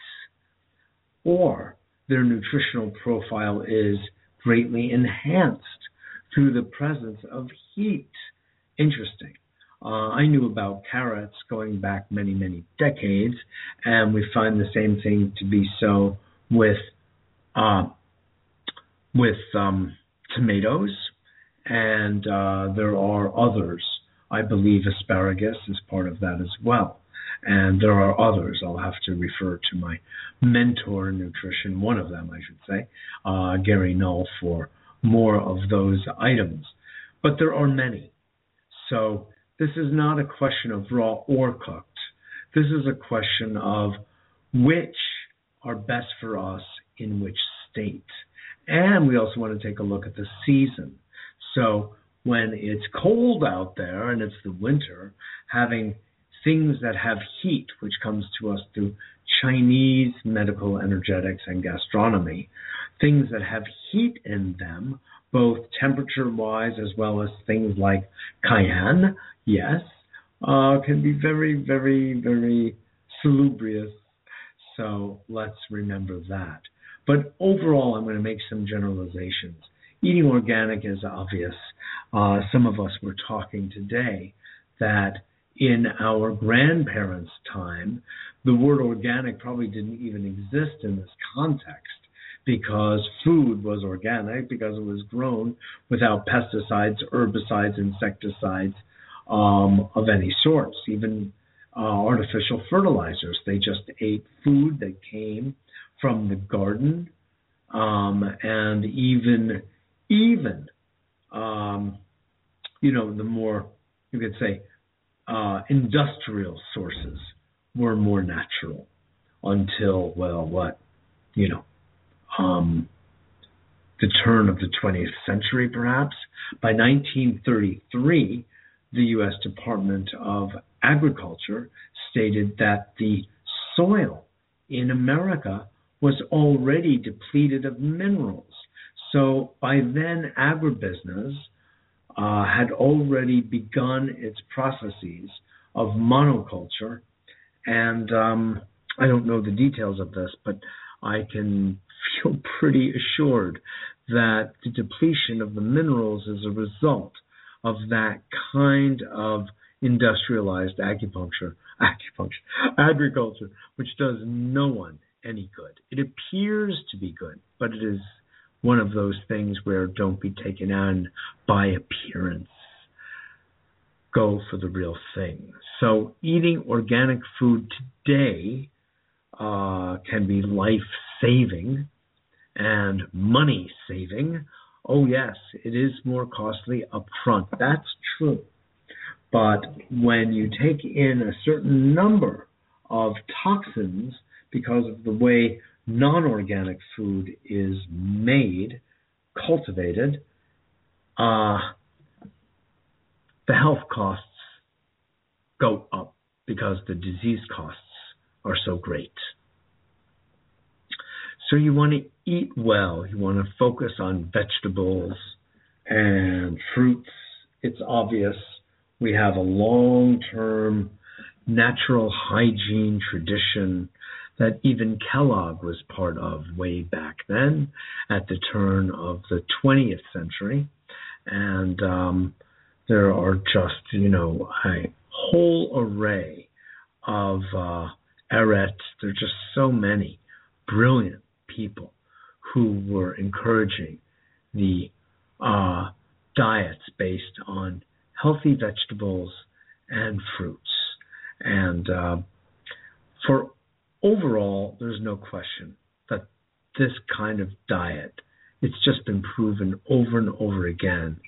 Speaker 2: or their nutritional profile is greatly enhanced through the presence of heat. Interesting. Uh, I knew about carrots going back many, many decades, and we find the same thing to be so with uh, with um, tomatoes, and uh, there are others. I believe asparagus is part of that as well. And there are others. I'll have to refer to my mentor in nutrition, one of them, I should say, uh, Gary Null, for more of those items. But there are many. So this is not a question of raw or cooked. This is a question of which are best for us in which state. And we also want to take a look at the season. So when it's cold out there and it's the winter, having things that have heat, which comes to us through Chinese medical energetics and gastronomy, things that have heat in them, both temperature wise as well as things like cayenne, yes, uh, can be very, very, very salubrious. So let's remember that. But overall, I'm going to make some generalizations. Eating organic is obvious. Uh, some of us were talking today that in our grandparents' time, the word organic probably didn't even exist in this context because food was organic, because it was grown without pesticides, herbicides, insecticides um, of any sorts, even uh, artificial fertilizers. They just ate food that came from the garden, um, and even even um, you know the more you could say uh, industrial sources were more natural until well what you know um, the turn of the 20th century perhaps by 1933 the U.S. Department of Agriculture stated that the soil in America was already depleted of minerals. So by then, agribusiness uh, had already begun its processes of monoculture. And um, I don't know the details of this, but I can feel pretty assured that the depletion of the minerals is a result of that kind of industrialized acupuncture, acupuncture, agriculture, which does no one any good. It appears to be good, but it is one of those things where don't be taken on by appearance. Go for the real thing. So, eating organic food today uh, can be life saving and money saving. Oh, yes, it is more costly upfront. That's true. But when you take in a certain number of toxins because of the way non organic food is made, cultivated, uh, the health costs go up because the disease costs are so great. So you want to eat well, you want to focus on vegetables and fruits. It's obvious we have a long term natural hygiene tradition that even Kellogg was part of way back then at the turn of the 20th century. And um, there are just, you know, a whole array of uh, arets. There are just so many brilliant people who were encouraging the uh, diets based on healthy vegetables and fruits. And uh, for overall, there's no question that this kind of diet, it's just been proven over and over again,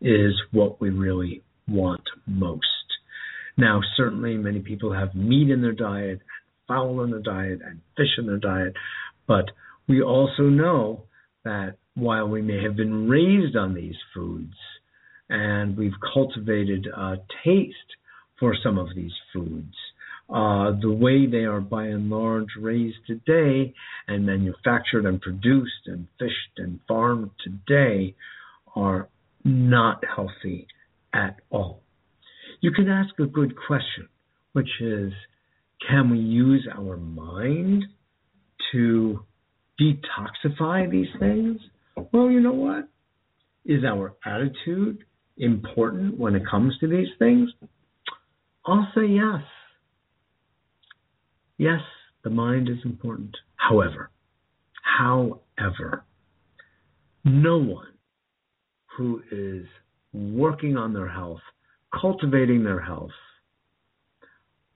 Speaker 2: is what we really want most. Now, certainly, many people have meat in their diet, and fowl in their diet, and fish in their diet, but we also know that while we may have been raised on these foods and we've cultivated a taste for some of these foods, uh, the way they are by and large raised today and manufactured and produced and fished and farmed today are not healthy at all. You can ask a good question, which is can we use our mind to detoxify these things? Well, you know what? Is our attitude important when it comes to these things? I'll say yes. Yes, the mind is important. However, however, no one who is working on their health, cultivating their health,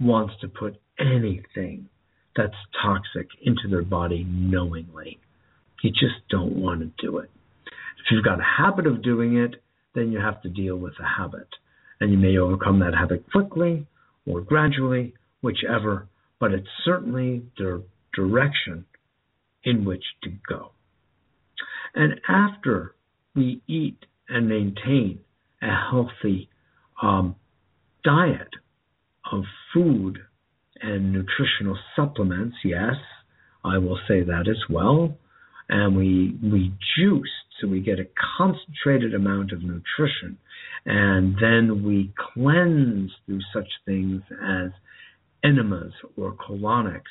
Speaker 2: wants to put anything that's toxic into their body knowingly. You just don't want to do it. If you've got a habit of doing it, then you have to deal with the habit. And you may overcome that habit quickly or gradually, whichever, but it's certainly the direction in which to go. And after we eat and maintain a healthy um, diet of food and nutritional supplements, yes, I will say that as well. And we we juice so we get a concentrated amount of nutrition, and then we cleanse through such things as enemas or colonics.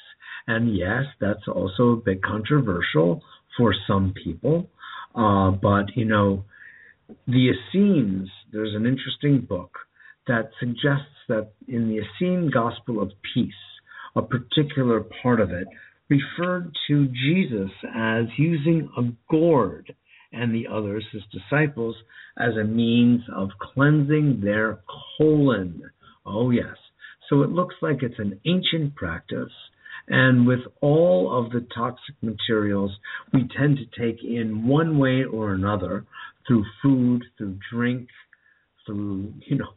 Speaker 2: And yes, that's also a bit controversial for some people. Uh, but, you know, the Essenes, there's an interesting book that suggests that in the Essene Gospel of Peace, a particular part of it referred to Jesus as using a gourd and the others, his disciples, as a means of cleansing their colon. Oh, yes. So it looks like it's an ancient practice. And with all of the toxic materials we tend to take in one way or another through food, through drink, through, you know,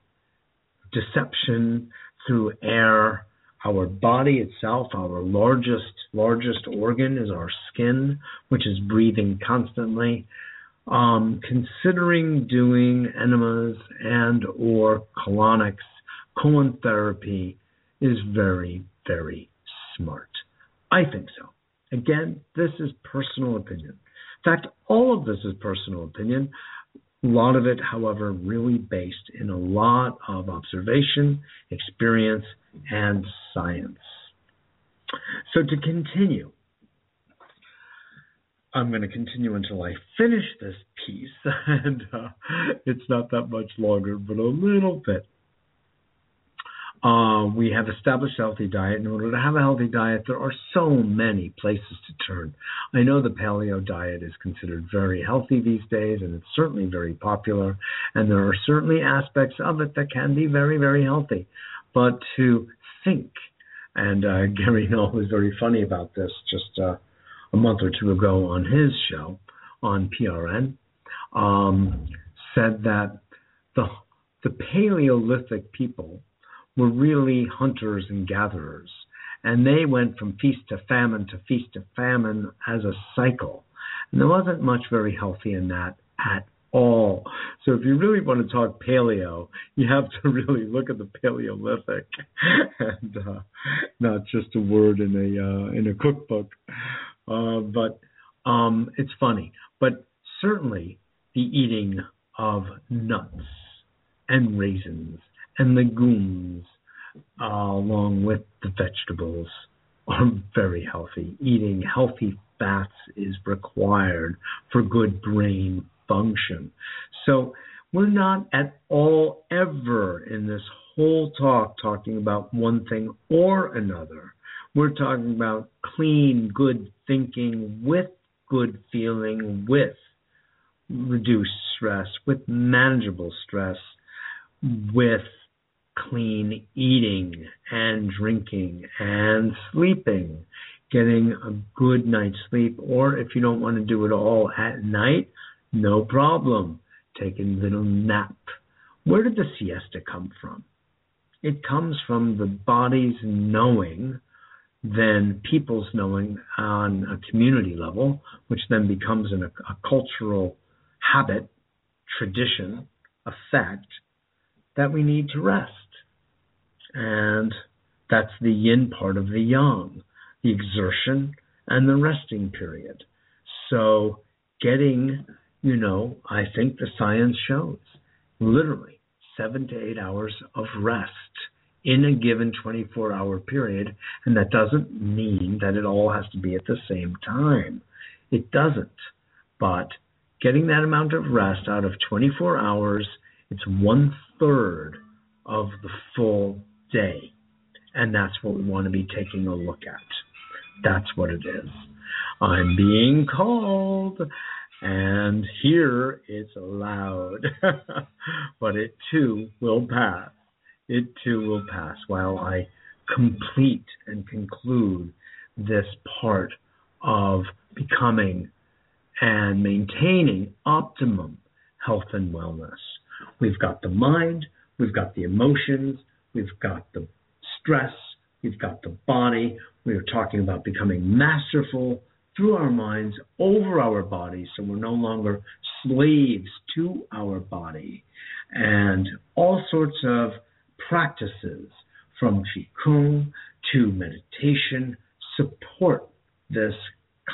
Speaker 2: deception, through air, our body itself, our largest largest organ is our skin, which is breathing constantly. Um, considering doing enemas and or colonics, colon therapy is very very smart. I think so. Again, this is personal opinion. In fact, all of this is personal opinion. A lot of it, however, really based in a lot of observation, experience, and science. So to continue, I'm going to continue until I finish this piece, and uh, it's not that much longer, but a little bit. Uh, we have established a healthy diet. In order to have a healthy diet, there are so many places to turn. I know the paleo diet is considered very healthy these days, and it's certainly very popular. And there are certainly aspects of it that can be very, very healthy. But to think, and uh, Gary Null was very funny about this just uh, a month or two ago on his show on PRN, um, said that the the Paleolithic people were really hunters and gatherers. And they went from feast to famine to feast to famine as a cycle. And there wasn't much very healthy in that at all. So if you really want to talk paleo, you have to really look at the Paleolithic and uh, not just a word in a uh, in a cookbook. Uh, but um, it's funny. But certainly the eating of nuts and raisins and legumes, uh, along with the vegetables, are very healthy. Eating healthy fats is required for good brain function. So we're not at all ever in this whole talk talking about one thing or another. We're talking about clean, good thinking with good feeling, with reduced stress, with manageable stress, with clean eating and drinking and sleeping, getting a good night's sleep, or if you don't want to do it all at night, no problem. Take a little nap. Where did the siesta come from? It comes from the body's knowing, then people's knowing on a community level, which then becomes an, a cultural habit, tradition, effect that we need to rest. And that's the yin part of the yang, the exertion and the resting period. So, getting, you know, I think the science shows literally seven to eight hours of rest in a given 24 hour period. And that doesn't mean that it all has to be at the same time. It doesn't. But getting that amount of rest out of 24 hours, it's one third of the full day. And that's what we want to be taking a look at. That's what it is. I'm being called, and here it's loud, but it too will pass. It too will pass while I complete and conclude this part of becoming and maintaining optimum health and wellness. We've got the mind, We've got the emotions, we've got the stress, we've got the body. We are talking about becoming masterful through our minds over our bodies so we're no longer slaves to our body. And all sorts of practices from Qigong to meditation support this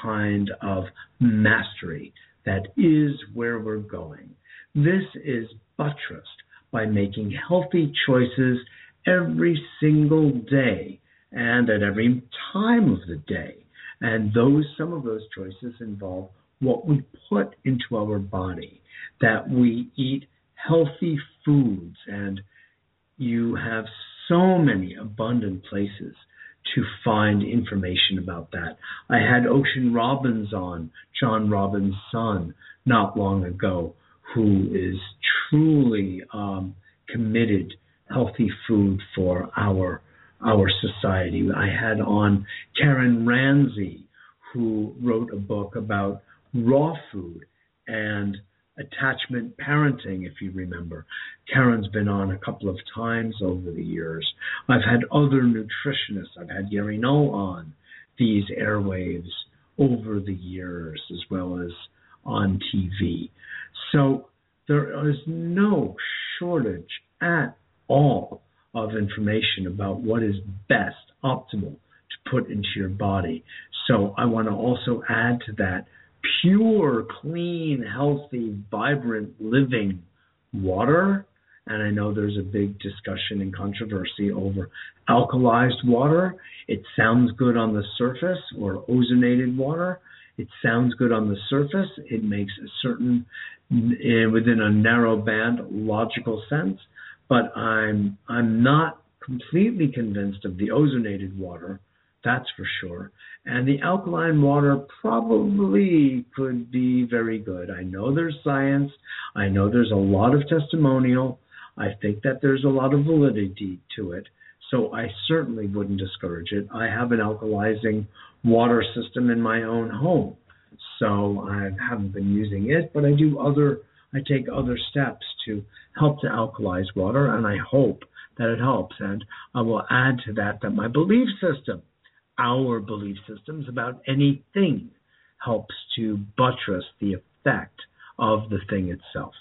Speaker 2: kind of mastery that is where we're going. This is buttressed by making healthy choices every single day and at every time of the day. And those some of those choices involve what we put into our body, that we eat healthy foods and you have so many abundant places to find information about that. I had Ocean Robbins on, John Robbins' son, not long ago, who is truly um, committed healthy food for our our society. I had on Karen Ranzi, who wrote a book about raw food and attachment parenting, if you remember. Karen's been on a couple of times over the years. I've had other nutritionists. I've had Gary Null on these airwaves over the years, as well as on TV. So there is no shortage at all of information about what is best, optimal to put into your body. So I want to also add to that pure, clean, healthy, vibrant, living water. And I know there's a big discussion and controversy over alkalized water. It sounds good on the surface, or ozonated water. It sounds good on the surface. It makes a certain, eh, within a narrow band, logical sense. But I'm I'm not completely convinced of the ozonated water that's for sure. And the alkaline water probably could be very good. I know there's science. I know there's a lot of testimonial. I think that there's a lot of validity to it. So I certainly wouldn't discourage it. I have an alkalizing water system in my own home. So I haven't been using it, but I do other I take other steps to help to alkalize water and I hope that it helps. And I will add to that that my belief system our belief systems about anything helps to buttress the effect of the thing itself.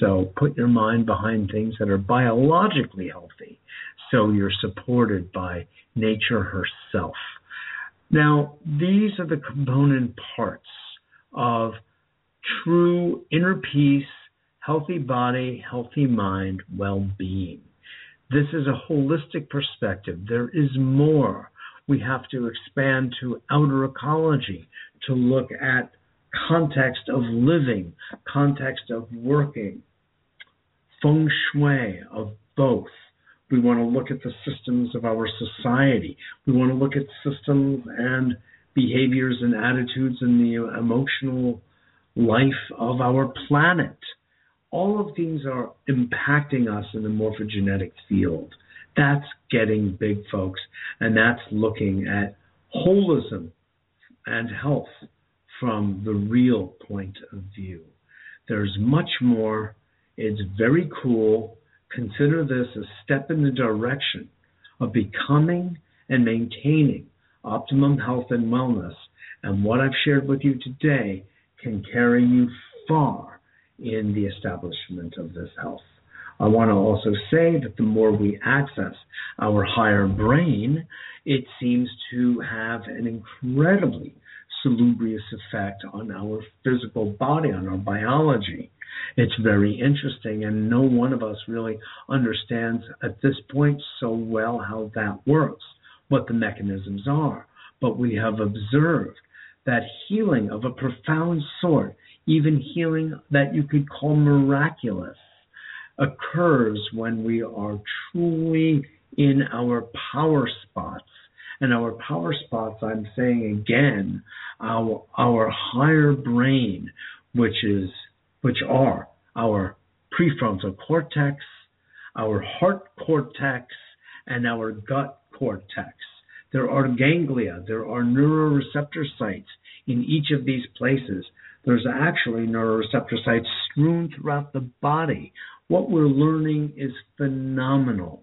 Speaker 2: So put your mind behind things that are biologically healthy so you're supported by nature herself. Now, these are the component parts of true inner peace, healthy body, healthy mind, well being. This is a holistic perspective. There is more we have to expand to outer ecology to look at context of living, context of working, feng shui of both. We want to look at the systems of our society. We want to look at systems and behaviors and attitudes and the emotional life of our planet. All of these are impacting us in the morphogenetic field. That's getting big, folks, and that's looking at holism and health from the real point of view. There's much more. It's very cool. Consider this a step in the direction of becoming and maintaining optimum health and wellness. And what I've shared with you today can carry you far in the establishment of this health. I want to also say that the more we access our higher brain, it seems to have an incredibly salubrious effect on our physical body, on our biology. It's very interesting, and no one of us really understands at this point so well how that works, what the mechanisms are. But we have observed that healing of a profound sort, even healing that you could call miraculous, occurs when we are truly in our power spots. And our power spots, I'm saying again, our our higher brain, which is which are our prefrontal cortex, our heart cortex, and our gut cortex. There are ganglia, there are neuroreceptor sites in each of these places. There's actually neuroreceptor sites strewn throughout the body what we're learning is phenomenal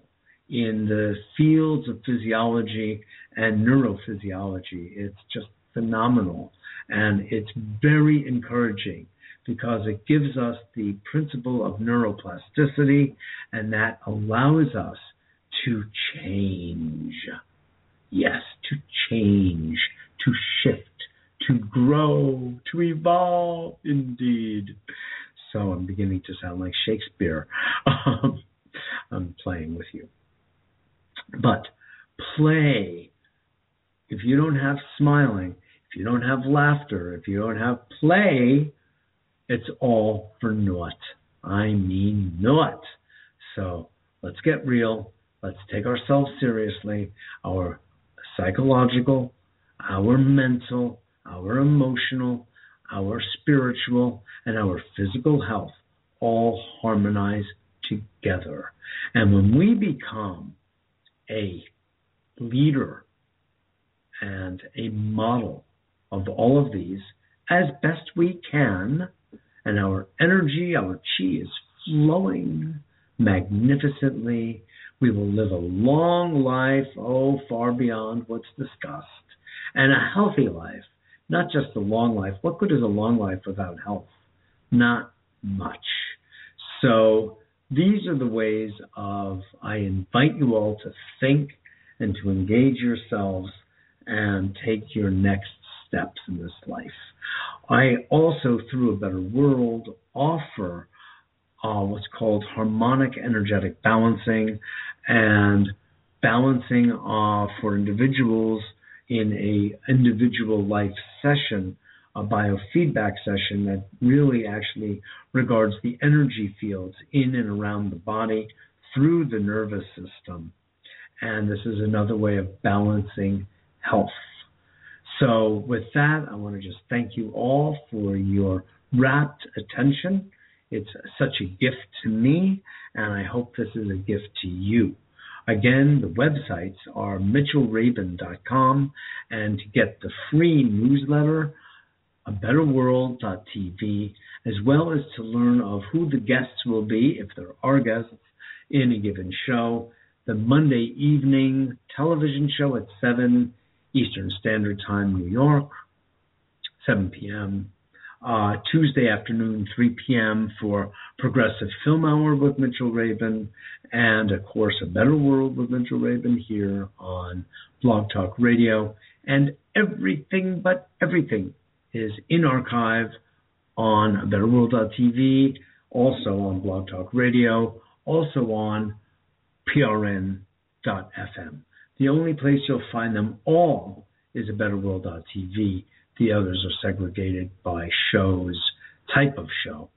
Speaker 2: in the fields of physiology and neurophysiology. It's just phenomenal. And it's very encouraging because it gives us the principle of neuroplasticity and that allows us to change. Yes, to change, to shift, to grow, to evolve, indeed. So I'm beginning to sound like Shakespeare. Um, I'm playing with you. But play, if you don't have smiling, if you don't have laughter, if you don't have play, it's all for naught. I mean naught. So let's get real. Let's take ourselves seriously. Our psychological, our mental, our emotional, our spiritual, and our physical health all harmonize together. And when we become a leader and a model of all of these as best we can, and our energy, our chi is flowing magnificently. We will live a long life, oh, far beyond what's discussed, and a healthy life, not just a long life. What good is a long life without health? Not much. So, these are the ways of I invite you all to think and to engage yourselves and take your next steps in this life. I also, through a better world, offer uh, what's called harmonic energetic balancing and balancing uh, for individuals in a individual life session a biofeedback session that really actually regards the energy fields in and around the body through the nervous system. And this is another way of balancing health. So, with that, I want to just thank you all for your rapt attention. It's such a gift to me, and I hope this is a gift to you. Again, the websites are mitchellrabin.com, and to get the free newsletter, a betterworld.tv, as well as to learn of who the guests will be, if there are guests in a given show, the Monday evening television show at 7 Eastern Standard Time, New York, 7 p.m. Uh, Tuesday afternoon, 3 p.m. for Progressive Film Hour with Mitchell Rabin, and of course, A Better World with Mitchell Rabin here on Blog Talk Radio, and everything but everything is in archive on BetterWorld.tv, also on Blog Talk Radio, also on PRN.FM. The only place you'll find them all is at BetterWorld.tv. The others are segregated by shows, type of show,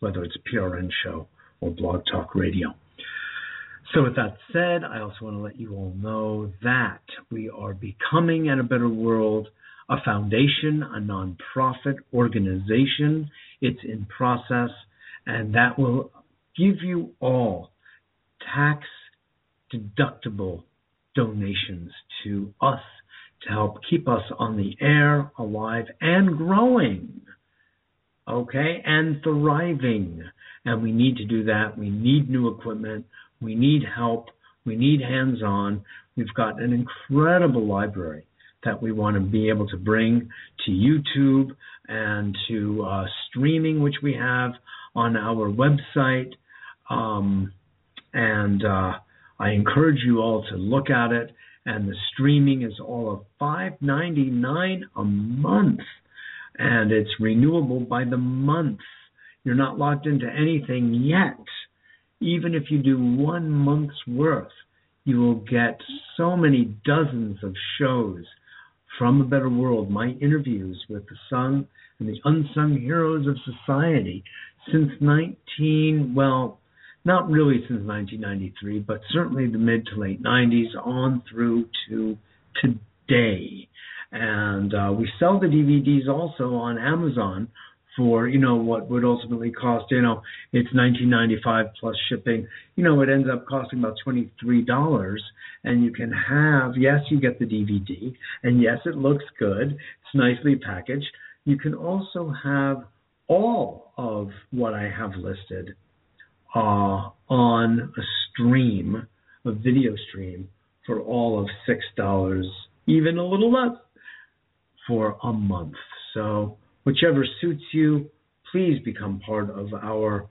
Speaker 2: whether it's a PRN show or Blog Talk Radio. So, with that said, I also want to let you all know that we are becoming at a better world a foundation, a nonprofit organization. It's in process, and that will give you all tax deductible donations to us to help keep us on the air, alive, and growing. Okay, and thriving. And we need to do that. We need new equipment. We need help. We need hands on. We've got an incredible library that we want to be able to bring to YouTube and to uh, streaming, which we have on our website. Um, and uh, I encourage you all to look at it. And the streaming is all of $5.99 a month, and it's renewable by the month. You're not locked into anything yet. Even if you do one month's worth, you will get so many dozens of shows from a Better World, my interviews with the sung and the unsung heroes of society since 19, well, not really since 1993, but certainly the mid to late 90s on through to today. And uh, we sell the DVDs also on Amazon for you know what would ultimately cost you know it's 19.95 plus shipping. You know it ends up costing about $23 and you can have yes you get the DVD and yes it looks good. It's nicely packaged. You can also have all of what I have listed uh, on a stream, a video stream, for all of $6, even a little less, for a month. So, whichever suits you, please become part of our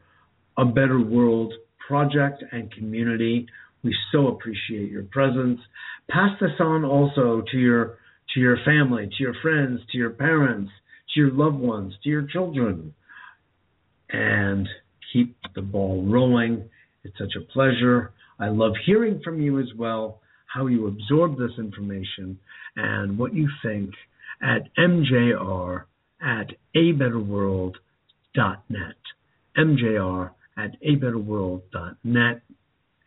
Speaker 2: A Better World project and community. We so appreciate your presence. Pass this on also to your to your family, to your friends, to your parents, to your loved ones, to your children. And keep the ball rolling. It's such a pleasure. I love hearing from you as well, how you absorb this information and what you think at mjr at abetterworld.net. mjr at abetterworld.net.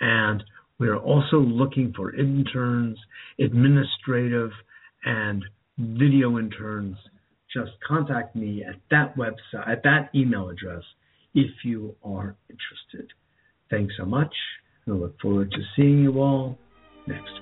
Speaker 2: And we're also looking for interns, administrative, and video interns. Just contact me at that website, at that email address, if you are interested. Thanks so much, and I look forward to seeing you all next